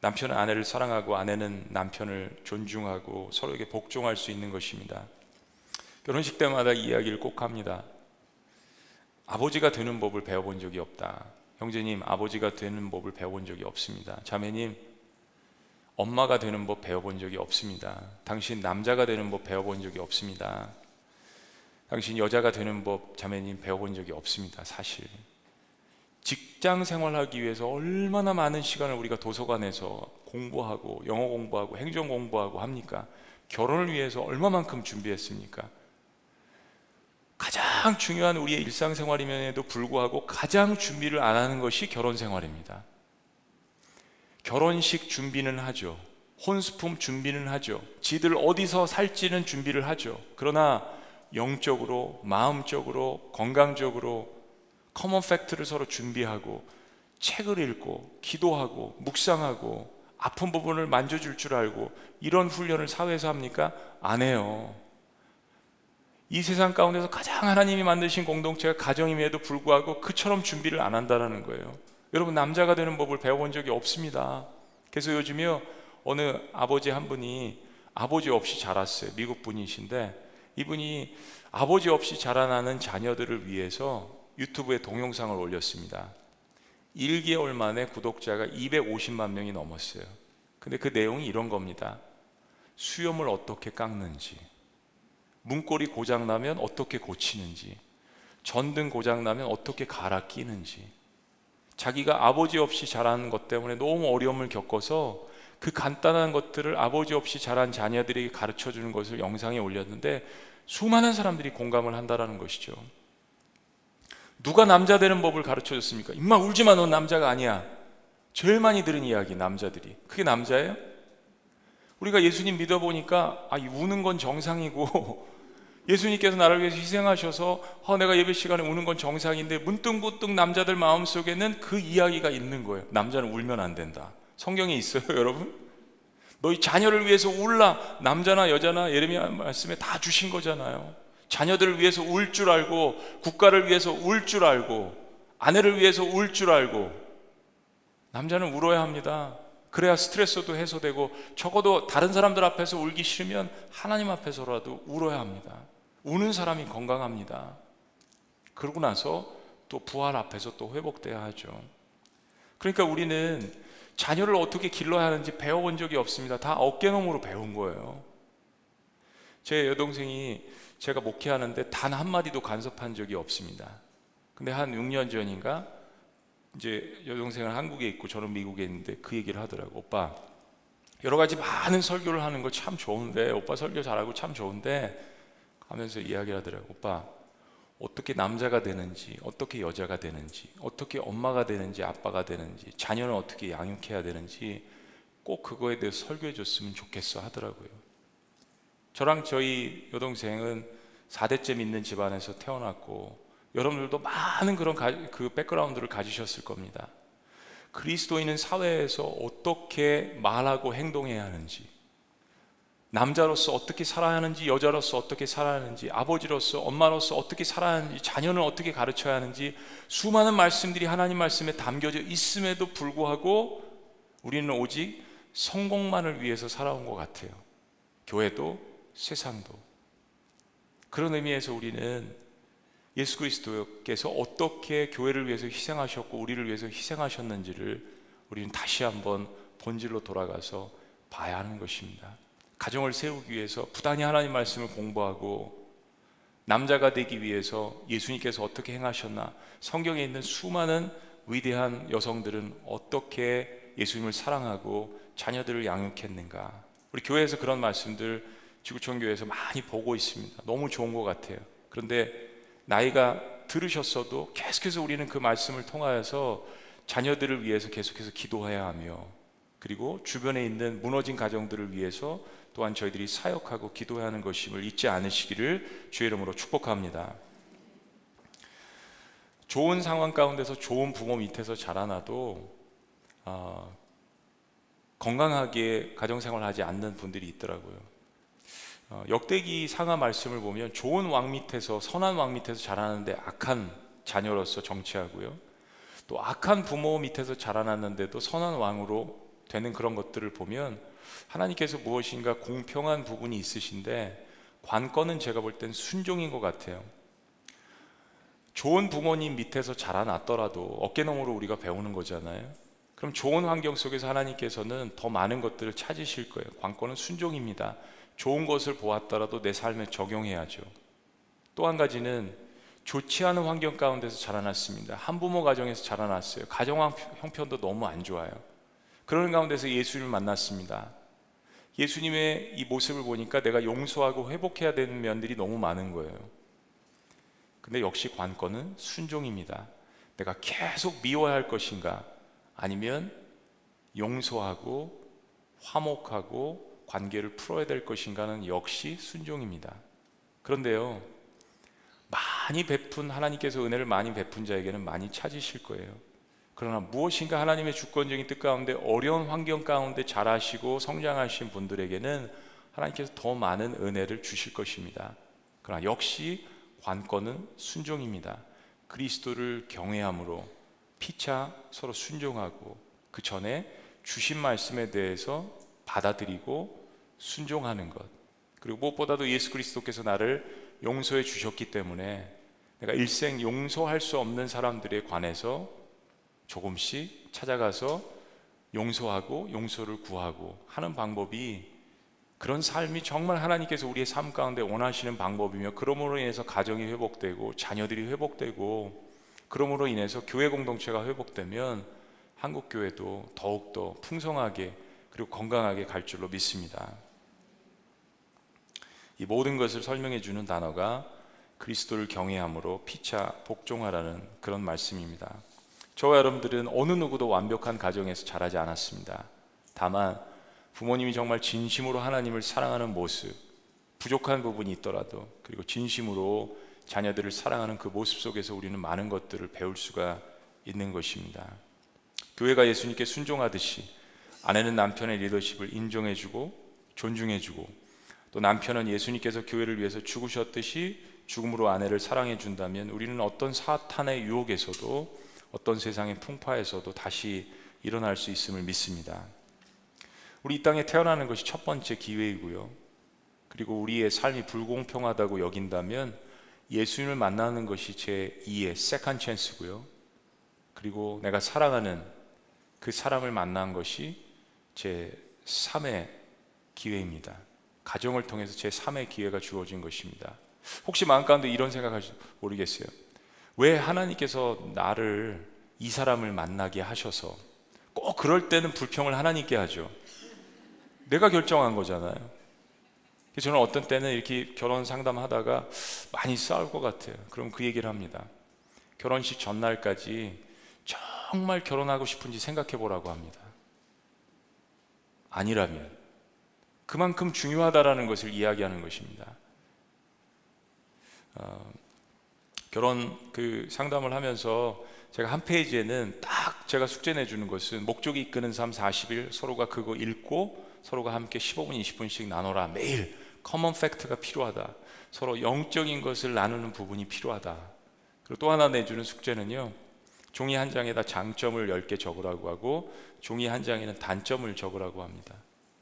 남편은 아내를 사랑하고 아내는 남편을 존중하고 서로에게 복종할 수 있는 것입니다. 결혼식 때마다 이야기를 꼭 합니다. 아버지가 되는 법을 배워본 적이 없다. 형제님, 아버지가 되는 법을 배워본 적이 없습니다. 자매님, 엄마가 되는 법 배워본 적이 없습니다. 당신 남자가 되는 법 배워본 적이 없습니다. 당신 여자가 되는 법 자매님 배워본 적이 없습니다. 사실 직장 생활하기 위해서 얼마나 많은 시간을 우리가 도서관에서 공부하고 영어 공부하고 행정 공부하고 합니까? 결혼을 위해서 얼마만큼 준비했습니까? 가장 중요한 우리의 일상생활임에도 불구하고 가장 준비를 안 하는 것이 결혼 생활입니다. 결혼식 준비는 하죠. 혼수품 준비는 하죠. 지들 어디서 살지는 준비를 하죠. 그러나 영적으로, 마음적으로, 건강적으로 common fact를 서로 준비하고 책을 읽고 기도하고 묵상하고 아픈 부분을 만져줄 줄 알고 이런 훈련을 사회에서 합니까? 안 해요. 이 세상 가운데서 가장 하나님이 만드신 공동체가 가정임에도 불구하고 그처럼 준비를 안 한다는 거예요. 여러분 남자가 되는 법을 배워본 적이 없습니다. 그래서 요즘요 어느 아버지 한 분이 아버지 없이 자랐어요. 미국 분이신데 이분이 아버지 없이 자라나는 자녀들을 위해서 유튜브에 동영상을 올렸습니다. 1개월 만에 구독자가 250만 명이 넘었어요. 근데 그 내용이 이런 겁니다. 수염을 어떻게 깎는지, 문고리 고장 나면 어떻게 고치는지, 전등 고장 나면 어떻게 갈아 끼는지, 자기가 아버지 없이 자라는 것 때문에 너무 어려움을 겪어서 그 간단한 것들을 아버지 없이 자란 자녀들에게 가르쳐 주는 것을 영상에 올렸는데 수많은 사람들이 공감을 한다라는 것이죠. 누가 남자 되는 법을 가르쳐 줬습니까? 임마 울지 마, 넌 남자가 아니야. 제일 많이 들은 이야기 남자들이. 그게 남자예요? 우리가 예수님 믿어보니까 아, 우는 건 정상이고 예수님께서 나를 위해서 희생하셔서 어, 내가 예배 시간에 우는 건 정상인데 문득문득 남자들 마음속에는 그 이야기가 있는 거예요. 남자는 울면 안 된다. 성경에 있어요, 여러분? 너희 자녀를 위해서 울라. 남자나 여자나 예레미야 말씀에 다 주신 거잖아요. 자녀들을 위해서 울 줄 알고 국가를 위해서 울 줄 알고 아내를 위해서 울 줄 알고 남자는 울어야 합니다. 그래야 스트레스도 해소되고 적어도 다른 사람들 앞에서 울기 싫으면 하나님 앞에서라도 울어야 합니다. 우는 사람이 건강합니다. 그러고 나서 또 부활 앞에서 또 회복돼야 하죠. 그러니까 우리는 자녀를 어떻게 길러야 하는지 배워본 적이 없습니다. 다 어깨너머로 배운 거예요. 제 여동생이 제가 목회하는데 단 한마디도 간섭한 적이 없습니다. 근데 한 6년 전인가 이제 여동생은 한국에 있고 저는 미국에 있는데 그 얘기를 하더라고. 오빠, 여러 가지 많은 설교를 하는 거 참 좋은데, 오빠 설교 잘하고 참 좋은데, 하면서 이야기를 하더라고. 오빠, 어떻게 남자가 되는지, 어떻게 여자가 되는지, 어떻게 엄마가 되는지, 아빠가 되는지, 자녀는 어떻게 양육해야 되는지 꼭 그거에 대해서 설교해 줬으면 좋겠어 하더라고요. 저랑 저희 여동생은 4대째 믿는 집안에서 태어났고, 여러분들도 많은 그런 그 백그라운드를 가지셨을 겁니다. 그리스도인은 사회에서 어떻게 말하고 행동해야 하는지, 남자로서 어떻게 살아야 하는지, 여자로서 어떻게 살아야 하는지, 아버지로서, 엄마로서 어떻게 살아야 하는지, 자녀는 어떻게 가르쳐야 하는지, 수많은 말씀들이 하나님 말씀에 담겨져 있음에도 불구하고 우리는 오직 성공만을 위해서 살아온 것 같아요. 교회도 세상도. 그런 의미에서 우리는 예수 그리스도께서 어떻게 교회를 위해서 희생하셨고 우리를 위해서 희생하셨는지를 우리는 다시 한번 본질로 돌아가서 봐야 하는 것입니다. 가정을 세우기 위해서 부단히 하나님 말씀을 공부하고 남자가 되기 위해서 예수님께서 어떻게 행하셨나 성경에 있는 수많은 위대한 여성들은 어떻게 예수님을 사랑하고 자녀들을 양육했는가 우리 교회에서 그런 말씀들 지구촌 교회에서 많이 보고 있습니다. 너무 좋은 것 같아요. 그런데 나이가 들으셨어도 계속해서 우리는 그 말씀을 통하여서 자녀들을 위해서 계속해서 기도해야 하며 그리고 주변에 있는 무너진 가정들을 위해서 또한 저희들이 사역하고 기도해야 하는 것임을 잊지 않으시기를 주의 이름으로 축복합니다. 좋은 상황 가운데서 좋은 부모 밑에서 자라나도 어, 건강하게 가정생활하지 않는 분들이 있더라고요. 어, 역대기 상하 말씀을 보면 좋은 왕 밑에서 선한 왕 밑에서 자라는데 악한 자녀로서 정치하고요. 또 악한 부모 밑에서 자라났는데도 선한 왕으로 되는 그런 것들을 보면 하나님께서 무엇인가 공평한 부분이 있으신데 관건은 제가 볼 땐 순종인 것 같아요. 좋은 부모님 밑에서 자라났더라도 어깨너머로 우리가 배우는 거잖아요. 그럼 좋은 환경 속에서 하나님께서는 더 많은 것들을 찾으실 거예요. 관건은 순종입니다. 좋은 것을 보았더라도 내 삶에 적용해야죠. 또 한 가지는 좋지 않은 환경 가운데서 자라났습니다. 한부모 가정에서 자라났어요. 가정 형편도 너무 안 좋아요. 그런 가운데서 예수님을 만났습니다. 예수님의 이 모습을 보니까 내가 용서하고 회복해야 되는 면들이 너무 많은 거예요. 근데 역시 관건은 순종입니다. 내가 계속 미워야 할 것인가? 아니면 용서하고 화목하고 관계를 풀어야 될 것인가는 역시 순종입니다. 그런데요, 많이 베푼 하나님께서 은혜를 많이 베푼 자에게는 많이 찾으실 거예요. 그러나 무엇인가 하나님의 주권적인 뜻 가운데 어려운 환경 가운데 자라시고 성장하신 분들에게는 하나님께서 더 많은 은혜를 주실 것입니다. 그러나 역시 관건은 순종입니다. 그리스도를 경외함으로 피차 서로 순종하고 그 전에 주신 말씀에 대해서 받아들이고 순종하는 것. 그리고 무엇보다도 예수 그리스도께서 나를 용서해 주셨기 때문에 내가 일생 용서할 수 없는 사람들에 관해서 조금씩 찾아가서 용서하고 용서를 구하고 하는 방법이 그런 삶이 정말 하나님께서 우리의 삶 가운데 원하시는 방법이며 그러므로 인해서 가정이 회복되고 자녀들이 회복되고 그러므로 인해서 교회 공동체가 회복되면 한국 교회도 더욱더 풍성하게 그리고 건강하게 갈 줄로 믿습니다. 이 모든 것을 설명해 주는 단어가 그리스도를 경외함으로 피차 복종하라는 그런 말씀입니다. 저와 여러분들은 어느 누구도 완벽한 가정에서 자라지 않았습니다. 다만 부모님이 정말 진심으로 하나님을 사랑하는 모습, 부족한 부분이 있더라도 그리고 진심으로 자녀들을 사랑하는 그 모습 속에서 우리는 많은 것들을 배울 수가 있는 것입니다. 교회가 예수님께 순종하듯이 아내는 남편의 리더십을 인정해주고 존중해주고 또 남편은 예수님께서 교회를 위해서 죽으셨듯이 죽음으로 아내를 사랑해 준다면 우리는 어떤 사탄의 유혹에서도 어떤 세상의 풍파에서도 다시 일어날 수 있음을 믿습니다. 우리 이 땅에 태어나는 것이 첫 번째 기회이고요. 그리고 우리의 삶이 불공평하다고 여긴다면 예수님을 만나는 것이 제 2의 second chance고요. 그리고 내가 사랑하는 그 사람을 만난 것이 제 3의 기회입니다. 가정을 통해서 제 3의 기회가 주어진 것입니다. 혹시 마음 가운데 이런 생각하시 모르겠어요. 왜 하나님께서 나를 이 사람을 만나게 하셔서 꼭 그럴 때는 불평을 하나님께 하죠. 내가 결정한 거잖아요. 저는 어떤 때는 이렇게 결혼 상담하다가 많이 싸울 것 같아요. 그럼 그 얘기를 합니다. 결혼식 전날까지 정말 결혼하고 싶은지 생각해 보라고 합니다. 아니라면 그만큼 중요하다라는 것을 이야기하는 것입니다. 어, 결혼 그 상담을 하면서 제가 한 페이지에는 딱 제가 숙제 내주는 것은 목적이 이끄는 삶 40일 서로가 그거 읽고 서로가 함께 15분, 20분씩 나눠라 매일 common fact가 필요하다. 서로 영적인 것을 나누는 부분이 필요하다. 그리고 또 하나 내주는 숙제는요. 종이 한 장에다 장점을 10개 적으라고 하고 종이 한 장에는 단점을 적으라고 합니다.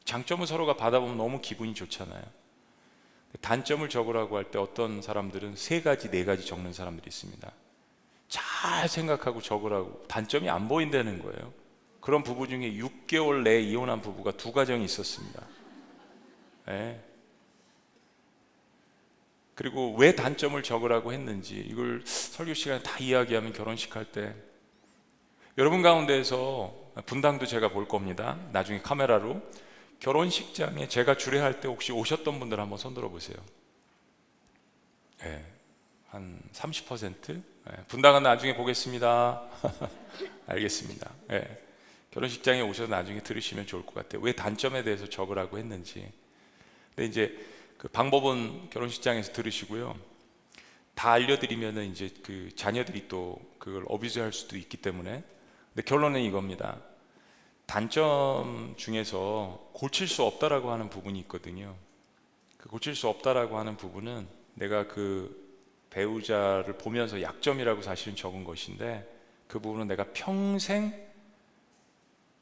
장점을 서로가 받아보면 너무 기분이 좋잖아요. 단점을 적으라고 할 때 어떤 사람들은 세 가지, 네 가지 적는 사람들이 있습니다. 잘 생각하고 적으라고 단점이 안 보인다는 거예요. 그런 부부 중에 6개월 내에 이혼한 부부가 두 가정이 있었습니다. 네. 그리고 왜 단점을 적으라고 했는지 이걸 설교 시간에 다 이야기하면 결혼식 할 때 여러분 가운데에서 분당도 제가 볼 겁니다. 나중에 카메라로 결혼식장에 제가 주례할 때 혹시 오셨던 분들 한번 손들어 보세요. 네, 한 30%? 네, 분당은 나중에 보겠습니다. 알겠습니다. 네, 결혼식장에 오셔서 나중에 들으시면 좋을 것 같아요. 왜 단점에 대해서 적으라고 했는지. 근데 이제 그 방법은 결혼식장에서 들으시고요. 다 알려드리면은 이제 그 자녀들이 또 그걸 어비즈할 수도 있기 때문에. 근데 결론은 이겁니다. 단점 중에서 고칠 수 없다라고 하는 부분이 있거든요. 그 고칠 수 없다라고 하는 부분은 내가 그 배우자를 보면서 약점이라고 사실은 적은 것인데 그 부분은 내가 평생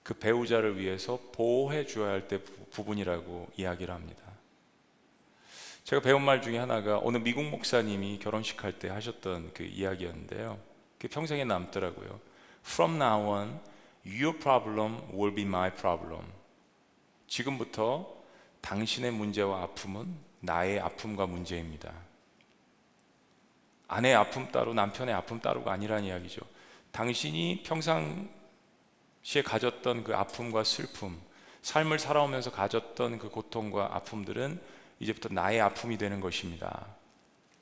그 배우자를 위해서 보호해 주어야 할 때 부분이라고 이야기를 합니다. 제가 배운 말 중에 하나가 어느 미국 목사님이 결혼식 할 때 하셨던 그 이야기였는데요. 그 평생에 남더라고요. From now on, your problem will be my problem. 지금부터 당신의 문제와 아픔은 나의 아픔과 문제입니다. 아내의 아픔 따로 남편의 아픔 따로가 아니라는 이야기죠. 당신이 평상시에 가졌던 그 아픔과 슬픔, 삶을 살아오면서 가졌던 그 고통과 아픔들은 이제부터 나의 아픔이 되는 것입니다.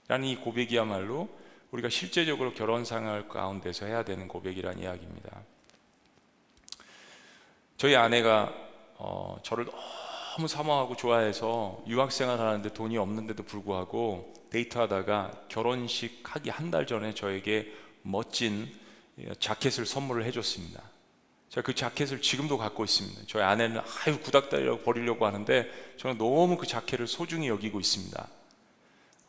라는 이 고백이야말로 우리가 실제적으로 결혼 생활 가운데서 해야 되는 고백이란 이야기입니다. 저희 아내가 어, 저를 너무 사모하고 좋아해서 유학생활 하는데 돈이 없는데도 불구하고 데이트하다가 결혼식 하기 한 달 전에 저에게 멋진 자켓을 선물을 해줬습니다. 제가 그 자켓을 지금도 갖고 있습니다. 저희 아내는 아유 구닥다리라고 버리려고 하는데 저는 너무 그 자켓을 소중히 여기고 있습니다.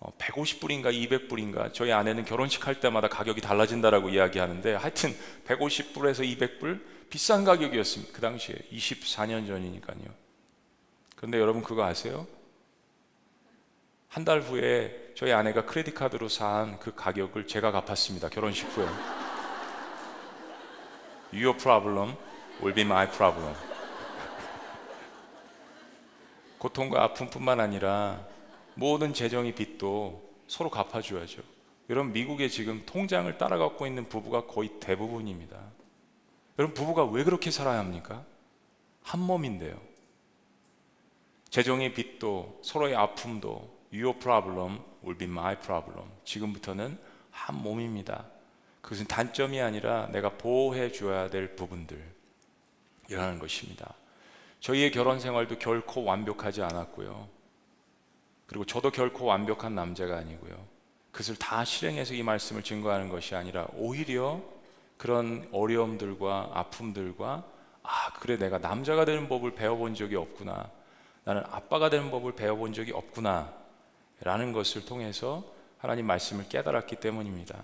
어, 150불인가 200불인가 저희 아내는 결혼식 할 때마다 가격이 달라진다라고 이야기하는데 하여튼 150불에서 200불 비싼 가격이었습니다. 그 당시에 24년 전이니까요. 그런데 여러분 그거 아세요? 한 달 후에 저희 아내가 크레딧 카드로 산 그 가격을 제가 갚았습니다. 결혼식 후에. Your problem will be my problem. 고통과 아픔뿐만 아니라 모든 재정의 빚도 서로 갚아줘야죠. 여러분 미국에 지금 통장을 따라갖고 있는 부부가 거의 대부분입니다. 여러분 부부가 왜 그렇게 살아야 합니까? 한 몸인데요. 재정의 빚도 서로의 아픔도 Your problem will be my problem. 지금부터는 한 몸입니다. 그것은 단점이 아니라 내가 보호해 줘야 될 부분들이라는 것입니다. 저희의 결혼 생활도 결코 완벽하지 않았고요. 그리고 저도 결코 완벽한 남자가 아니고요. 그것을 다 실행해서 이 말씀을 증거하는 것이 아니라 오히려 그런 어려움들과 아픔들과 아, 그래 내가 남자가 되는 법을 배워본 적이 없구나. 나는 아빠가 되는 법을 배워본 적이 없구나. 라는 것을 통해서 하나님 말씀을 깨달았기 때문입니다.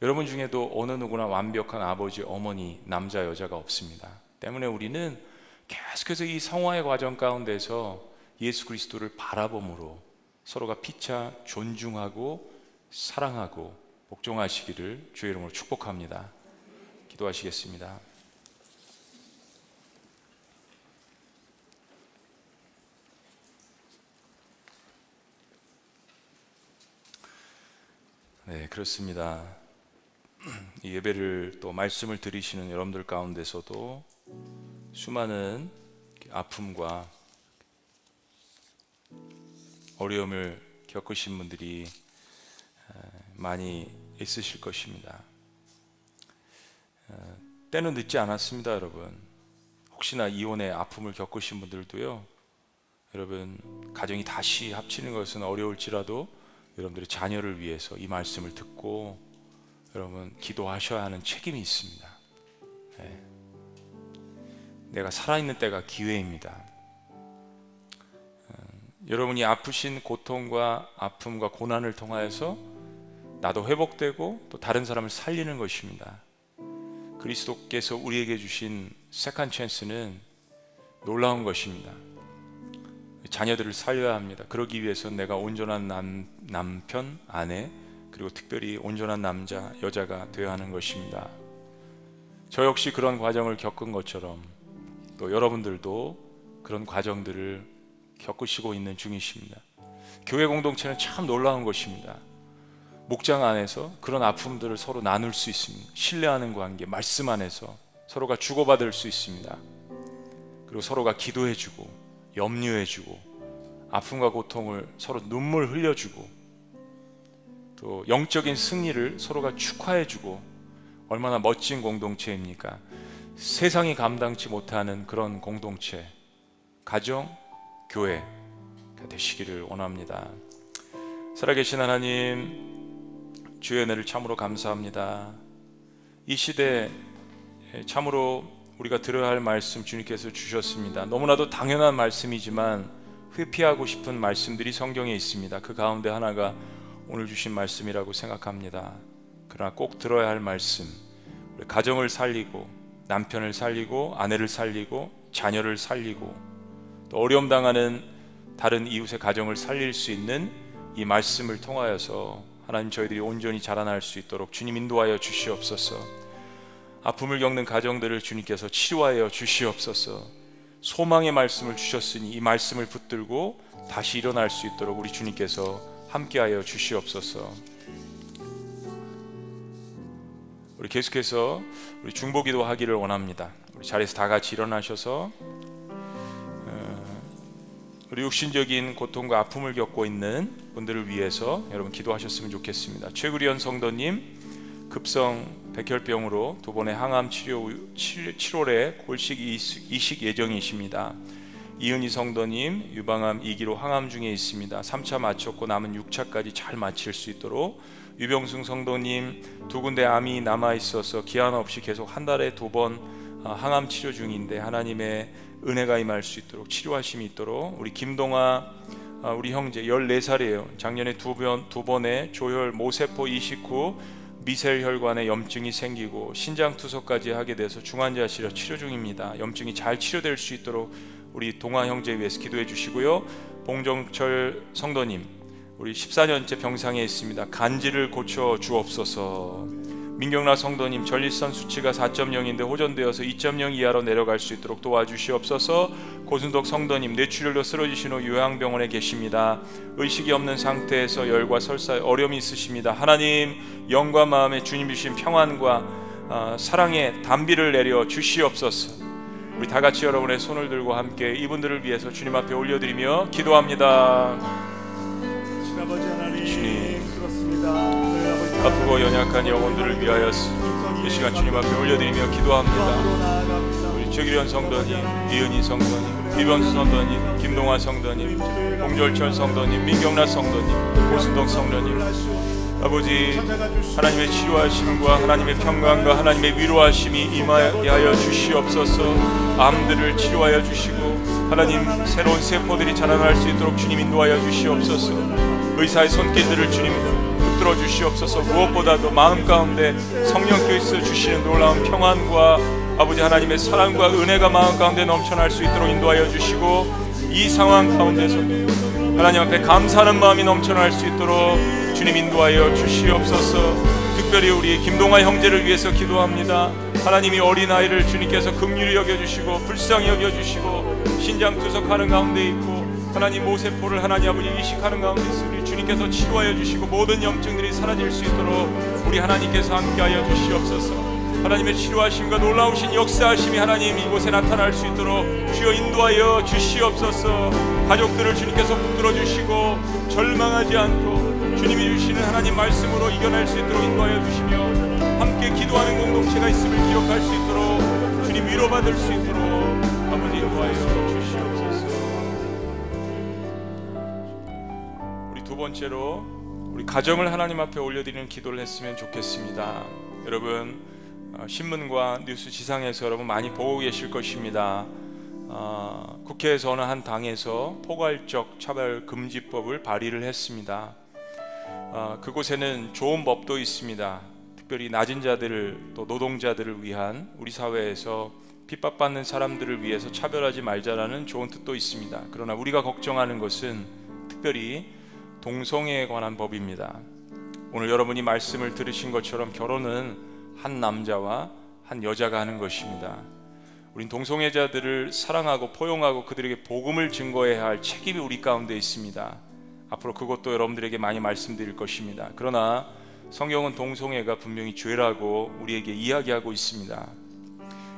여러분 중에도 어느 누구나 완벽한 아버지, 어머니, 남자, 여자가 없습니다. 때문에 우리는 계속해서 이 성화의 과정 가운데서 예수 그리스도를 바라봄으로 서로가 피차 존중하고 사랑하고 복종하시기를 주의 이름으로 축복합니다. 기도하시겠습니다. 네, 그렇습니다. 이 예배를 또 말씀을 들으시는 여러분들 가운데서도 수많은 아픔과 어려움을 겪으신 분들이 많이 있으실 것입니다. 때는 늦지 않았습니다, 여러분. 혹시나 이혼의 아픔을 겪으신 분들도요. 여러분 가정이 다시 합치는 것은 어려울지라도 여러분들의 자녀를 위해서 이 말씀을 듣고 여러분 기도하셔야 하는 책임이 있습니다. 네. 내가 살아있는 때가 기회입니다. 음, 여러분이 아프신 고통과 아픔과 고난을 통하여서 나도 회복되고 또 다른 사람을 살리는 것입니다. 그리스도께서 우리에게 주신 second chance는 놀라운 것입니다. 자녀들을 살려야 합니다. 그러기 위해서 내가 온전한 남, 남편, 아내, 그리고 특별히 온전한 남자, 여자가 되어야 하는 것입니다. 저 역시 그런 과정을 겪은 것처럼 또 여러분들도 그런 과정들을 겪으시고 있는 중이십니다. 교회 공동체는 참 놀라운 것입니다. 목장 안에서 그런 아픔들을 서로 나눌 수 있습니다. 신뢰하는 관계, 말씀 안에서 서로가 주고받을 수 있습니다. 그리고 서로가 기도해주고, 염려해주고, 아픔과 고통을 서로 눈물 흘려주고, 또 영적인 승리를 서로가 축하해주고, 얼마나 멋진 공동체입니까? 세상이 감당치 못하는 그런 공동체, 가정, 교회가 되시기를 원합니다. 살아계신 하나님, 주의 은혜를 참으로 감사합니다. 이 시대 참으로 우리가 들어야 할 말씀 주님께서 주셨습니다. 너무나도 당연한 말씀이지만 회피하고 싶은 말씀들이 성경에 있습니다. 그 가운데 하나가 오늘 주신 말씀이라고 생각합니다. 그러나 꼭 들어야 할 말씀. 우리 가정을 살리고 남편을 살리고 아내를 살리고 자녀를 살리고 또 어려움 당하는 다른 이웃의 가정을 살릴 수 있는 이 말씀을 통하여서 하나님 저희들이 온전히 자라날 수 있도록 주님 인도하여 주시옵소서. 아픔을 겪는 가정들을 주님께서 치료하여 주시옵소서. 소망의 말씀을 주셨으니 이 말씀을 붙들고 다시 일어날 수 있도록 우리 주님께서 함께하여 주시옵소서. 우리 계속해서 우리 중보기도 하기를 원합니다. 우리 자리에서 다 같이 일어나셔서 우리 육신적인 고통과 아픔을 겪고 있는 분들을 위해서 여러분 기도하셨으면 좋겠습니다. 최구리연 성도님 급성 백혈병으로 두 번의 항암 치료 7월에 골식 이식 예정이십니다. 이은희 성도님 유방암 2기로 항암 중에 있습니다. 3차 마쳤고 남은 6차까지 잘 마칠 수 있도록 유병승 성도님 두 군데 암이 남아 있어서 기한 없이 계속 한 달에 두번 아, 항암 치료 중인데 하나님의 은혜가 임할 수 있도록 치료하심이 있도록 우리 김동아 아, 우리 형제 14살이에요. 작년에 두 번 두 번의 조혈 모세포 이식 후 미셀 혈관에 염증이 생기고 신장 투석까지 하게 돼서 중환자실에 치료 중입니다. 염증이 잘 치료될 수 있도록 우리 동아 형제 위해서 기도해 주시고요. 봉정철 성도님 우리 14년째 병상에 있습니다. 간질을 고쳐 주옵소서. 민경라 성도님 전립선 수치가 4.0인데 호전되어서 2.0 이하로 내려갈 수 있도록 도와주시옵소서. 고순덕 성도님 뇌출혈로 쓰러지신 후 요양병원에 계십니다. 의식이 없는 상태에서 열과 설사에 어려움이 있으십니다. 하나님 영과 마음에 주님 주신 평안과 어, 사랑의 담비를 내려 주시옵소서. 우리 다 같이 여러분의 손을 들고 함께 이분들을 위해서 주님 앞에 올려드리며 기도합니다. 아버지 하나님 주님 그렇습니다. 아프고 연약한 영혼들을 위하여 이 시간 주님 앞에 올려드리며 기도합니다. 우리 최기련 성도님, 이은희 성도님, 이병수 성도님, 김동환 성도님, 공절철 성도님, 민경란 성도님, 오순동 성도님, 아버지 하나님의 치료하심과 하나님의 평강과 하나님의 위로하심이 임하여 주시옵소서 암들을 치료하여 주시고 하나님 새로운 세포들이 자라날 수 있도록 주님 인도하여 주시옵소서 의사의 손길들을 주님 붙들어 주시옵소서. 무엇보다도 마음 가운데 성령께서 주시는 놀라운 평안과 아버지 하나님의 사랑과 은혜가 마음 가운데 넘쳐날 수 있도록 인도하여 주시고 이 상황 가운데서 하나님 앞에 감사하는 마음이 넘쳐날 수 있도록 주님 인도하여 주시옵소서. 특별히 우리 김동아 형제를 위해서 기도합니다. 하나님이 어린아이를 주님께서 긍휼히 여겨주시고 불쌍히 여겨주시고 신장투석하는 가운데 있고 하나님 모세포를 하나님 아버지 이식하는 가운데 있으니 주님께서 치료하여 주시고 모든 염증들이 사라질 수 있도록 우리 하나님께서 함께하여 주시옵소서. 하나님의 치료하심과 놀라우신 역사하심이 하나님 이곳에 나타날 수 있도록 주여 인도하여 주시옵소서. 가족들을 주님께서 붙들어 주시고 절망하지 않고 주님이 주시는 하나님 말씀으로 이겨낼 수 있도록 인도하여 주시며 함께 기도하는 공동체가 있음을 기억할 수 있도록 주님 위로받을 수 있도록 아버지 인도하여 주시옵소서 번째로 우리 가정을 하나님 앞에 올려드리는 기도를 했으면 좋겠습니다 여러분 어, 신문과 뉴스 지상에서 여러분 많이 보고 계실 것입니다 어, 국회에서 어느 한 당에서 포괄적 차별 금지법을 발의를 했습니다 어, 그곳에는 좋은 법도 있습니다. 특별히 낮은 자들을 또 노동자들을 위한 우리 사회에서 핍박받는 사람들을 위해서 차별하지 말자라는 좋은 뜻도 있습니다. 그러나 우리가 걱정하는 것은 특별히 동성애에 관한 법입니다. 오늘 여러분이 말씀을 들으신 것처럼 결혼은 한 남자와 한 여자가 하는 것입니다. 우린 동성애자들을 사랑하고 포용하고 그들에게 복음을 증거해야 할 책임이 우리 가운데 있습니다. 앞으로 그것도 여러분들에게 많이 말씀드릴 것입니다. 그러나 성경은 동성애가 분명히 죄라고 우리에게 이야기하고 있습니다.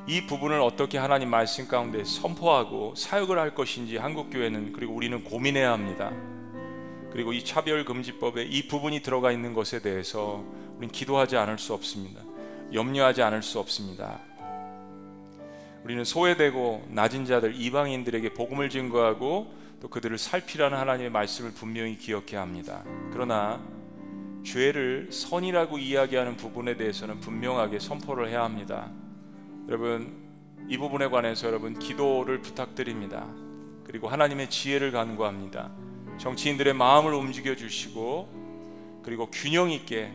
이 부분을 어떻게 하나님 말씀 가운데 선포하고 사역을 할 것인지 한국 교회는 그리고 우리는 고민해야 합니다. 그리고 이 차별 금지법에 이 부분이 들어가 있는 것에 대해서 우리는 기도하지 않을 수 없습니다. 염려하지 않을 수 없습니다. 우리는 소외되고 낮은 자들 이방인들에게 복음을 증거하고 또 그들을 살피라는 하나님의 말씀을 분명히 기억해야 합니다. 그러나 죄를 선이라고 이야기하는 부분에 대해서는 분명하게 선포를 해야 합니다. 여러분 이 부분에 관해서 여러분 기도를 부탁드립니다. 그리고 하나님의 지혜를 간구합니다. 정치인들의 마음을 움직여 주시고 그리고 균형 있게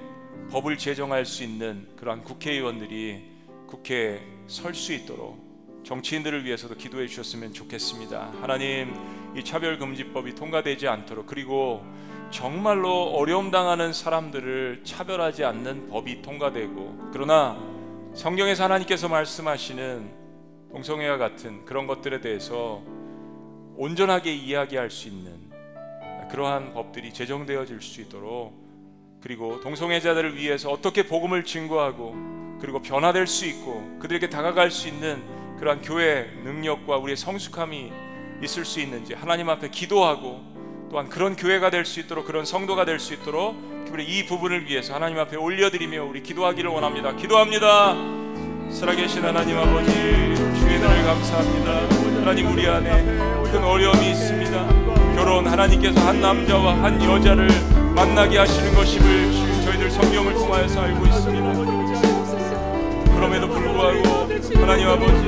법을 제정할 수 있는 그러한 국회의원들이 국회에 설 수 있도록 정치인들을 위해서도 기도해 주셨으면 좋겠습니다. 하나님 이 차별금지법이 통과되지 않도록 그리고 정말로 어려움 당하는 사람들을 차별하지 않는 법이 통과되고 그러나 성경에서 하나님께서 말씀하시는 동성애와 같은 그런 것들에 대해서 온전하게 이야기할 수 있는 그러한 법들이 제정되어질 수 있도록 그리고 동성애자들을 위해서 어떻게 복음을 증거하고 그리고 변화될 수 있고 그들에게 다가갈 수 있는 그러한 교회 능력과 우리의 성숙함이 있을 수 있는지 하나님 앞에 기도하고 또한 그런 교회가 될 수 있도록 그런 성도가 될 수 있도록 특별히 이 부분을 위해서 하나님 앞에 올려드리며 우리 기도하기를 원합니다. 기도합니다. 살아계신 하나님 아버지 주의들을 감사합니다. 하나님 우리 안에 큰 어려움이 있습니다. 결혼 하나님께서 한 남자와 한 여자를 만나게 하시는 것임을 저희들 성경을 통하여서 알고 있습니다. 그럼에도 불구하고 하나님 아버지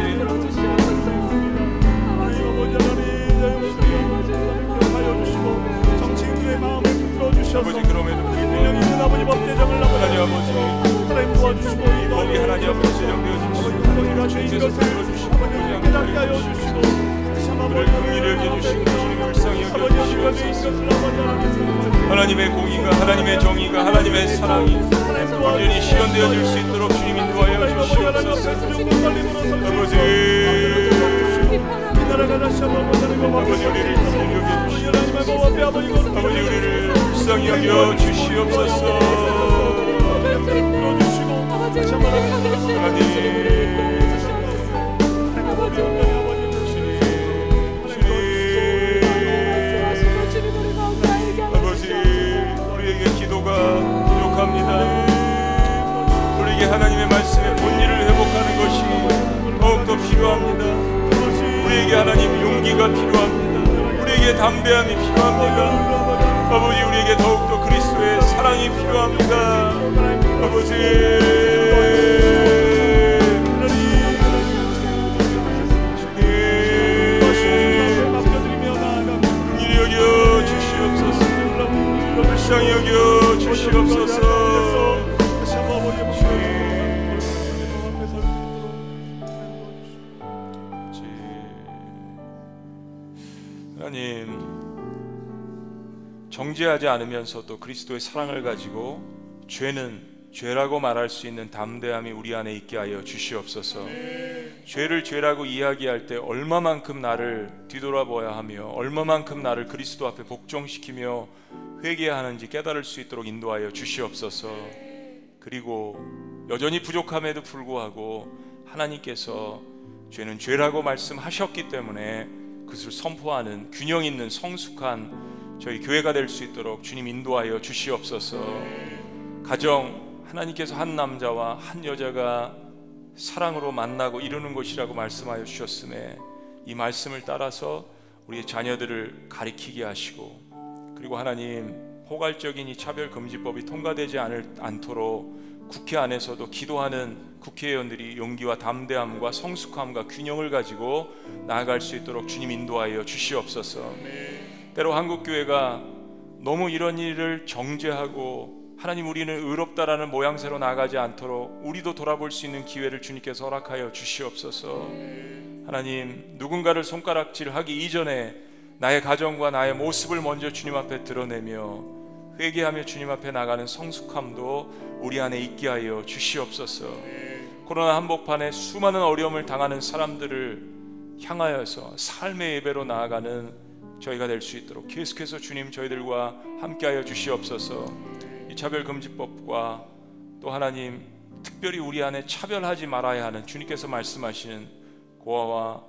아버지 그럼에도 불구하고 아버지 법제정을 하나님 아버지 하나님 도와주시고 이 법이 하나님 아버지 제정되어지시고 아버지가 주인 것을 들어주시고 아버지 깨닫게 하여 주시고 그를 긍휼히 여겨주시고 주님 불쌍히 여겨주시옵소서 하나님의 공의가 하나님의 정의가 하나님의 사랑이 온전히 실현되어 질 수 있도록 주님 인도하여 주시옵소서. 아버지. 아버지 우리를 긍휼히 여겨주시옵소서 아버지 우리를 불쌍히 여겨 주시옵소서. 아버지 우리에게 하나님의 말씀의 본질을 회복하는 것이 더욱더 필요합니다. 우리에게 하나님 용기가 필요합니다. 우리에게 담대함이 필요합니다. 아버지 우리에게 더욱더 그리스도의 사랑이 필요합니다. 아버지 불쌍히 여겨 주시옵소서 정죄하지 않으면서도 그리스도의 사랑을 가지고 죄는 죄라고 말할 수 있는 담대함이 우리 안에 있게 하여 주시옵소서. 죄를 죄라고 이야기할 때 얼마만큼 나를 뒤돌아보아야 하며 얼마만큼 나를 그리스도 앞에 복종시키며 회개하는지 깨달을 수 있도록 인도하여 주시옵소서. 그리고 여전히 부족함에도 불구하고 하나님께서 죄는 죄라고 말씀하셨기 때문에 그것을 선포하는 균형 있는 성숙한 저희 교회가 될 수 있도록 주님 인도하여 주시옵소서. 가정 하나님께서 한 남자와 한 여자가 사랑으로 만나고 이루는 것이라고 말씀하여 주셨음에 이 말씀을 따라서 우리의 자녀들을 가리키게 하시고 그리고 하나님 포괄적인 이 차별 금지법이 통과되지 않을, 않도록 국회 안에서도 기도하는 국회의원들이 용기와 담대함과 성숙함과 균형을 가지고 나아갈 수 있도록 주님 인도하여 주시옵소서. 때로 한국 교회가 너무 이런 일을 정죄하고 하나님 우리는 의롭다라는 모양새로 나가지 않도록 우리도 돌아볼 수 있는 기회를 주님께서 허락하여 주시옵소서. 하나님 누군가를 손가락질하기 이전에 나의 가정과 나의 모습을 먼저 주님 앞에 드러내며 회개하며 주님 앞에 나가는 성숙함도 우리 안에 있게 하여 주시옵소서. 코로나 한복판에 수많은 어려움을 당하는 사람들을 향하여서 삶의 예배로 나아가는 저희가 될 수 있도록 계속해서 주님 저희들과 함께하여 주시옵소서. 차별금지법과 또 하나님 특별히 우리 안에 차별하지 말아야 하는 주님께서 말씀하시는 고아와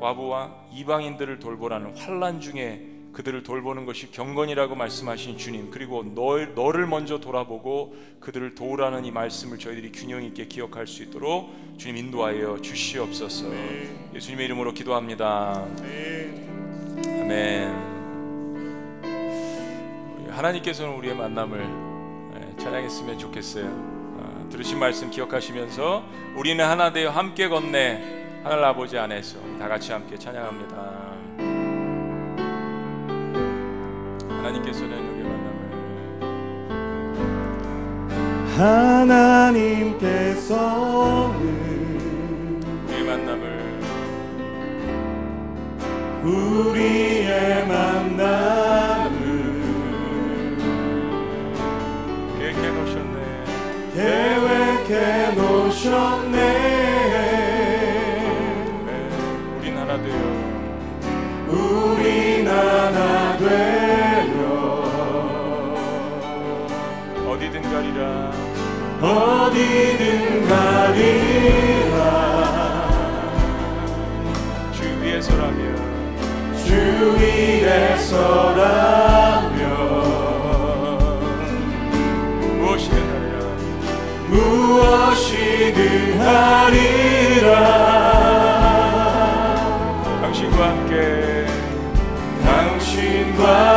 과부와 이방인들을 돌보라는 환란 중에 그들을 돌보는 것이 경건이라고 말씀하신 주님 그리고 너, 너를 먼저 돌아보고 그들을 도우라는 이 말씀을 저희들이 균형 있게 기억할 수 있도록 주님 인도하여 주시옵소서 네. 예수님의 이름으로 기도합니다 네. 아멘 하나님께서는 우리의 만남을 찬양했으면 좋겠어요. 어, 들으신 말씀 기억하시면서 우리는 하나 되어 함께 걷네 하늘 아버지 안에서 다 같이 함께 찬양합니다. 하나님께서는 우리 만남을 하나님께서는 우리 만남을 우리의 만남 계획해 놓으셨네. 우린 하나 되어. 어디든 가리라. 어디든 가리라 주 위에서라면 무엇이든 하리라? 당신과 함께 당신과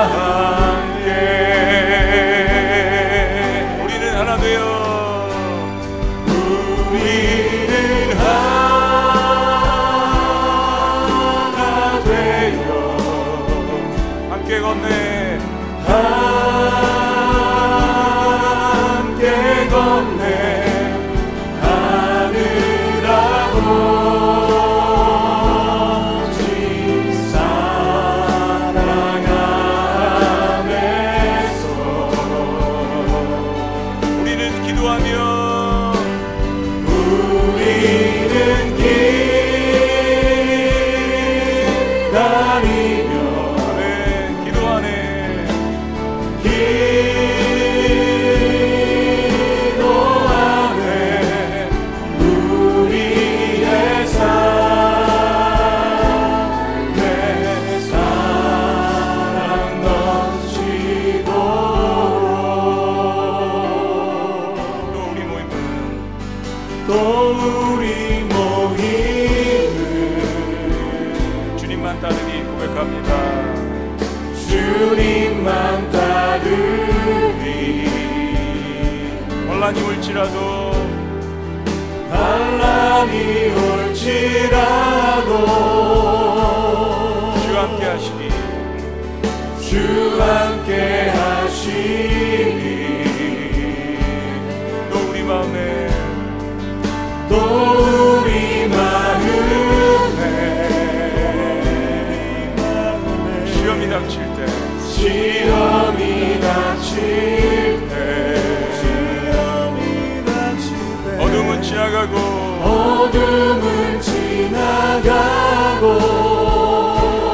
고. 어둠은 지나가고.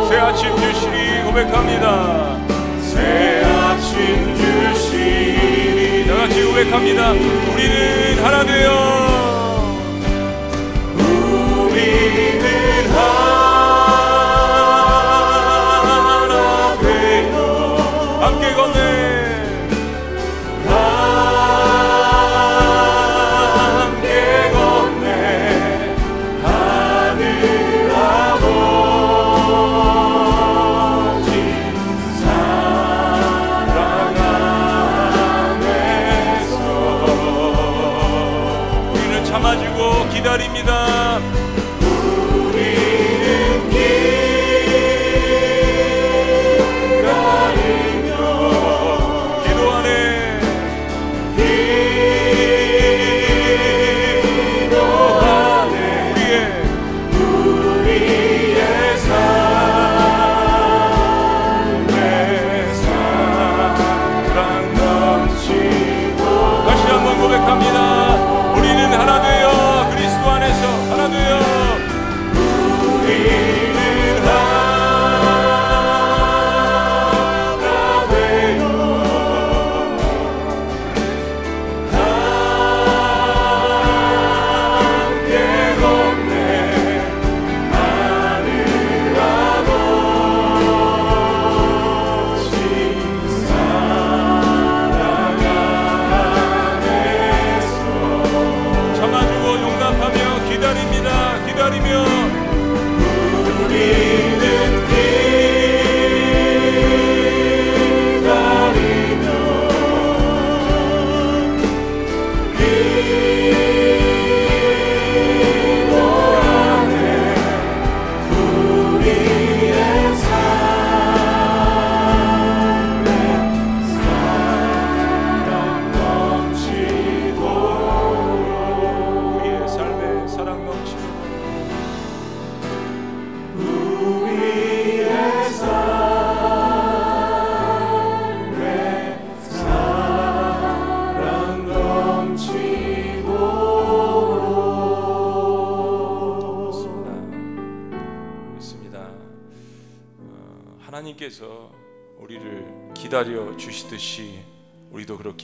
새 아침 주시니 고백합니다. 새 아침 주시니 다 같이 고백합니다. 우리는 하나 되어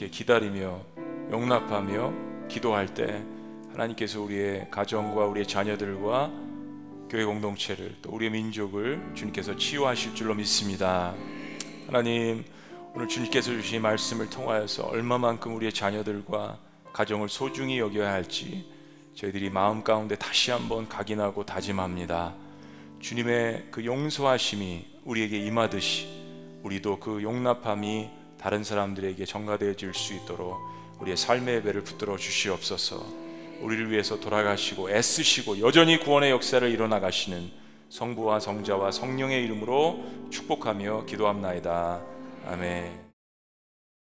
그렇게 기다리며 용납하며 기도할 때 하나님께서 우리의 가정과 우리의 자녀들과 교회 공동체를 또 우리의 민족을 주님께서 치유하실 줄로 믿습니다. 하나님 오늘 주님께서 주신 말씀을 통하여서 얼마만큼 우리의 자녀들과 가정을 소중히 여겨야 할지 저희들이 마음 가운데 다시 한번 각인하고 다짐합니다. 주님의 그 용서하심이 우리에게 임하듯이 우리도 그 용납함이 다른 사람들에게 전가되어 질 수 있도록 우리의 삶의 배를 붙들어 주시옵소서. 우리를 위해서 돌아가시고 애쓰시고 여전히 구원의 역사를 일어나 가시는 성부와 성자와 성령의 이름으로 축복하며 기도합나이다. 아멘.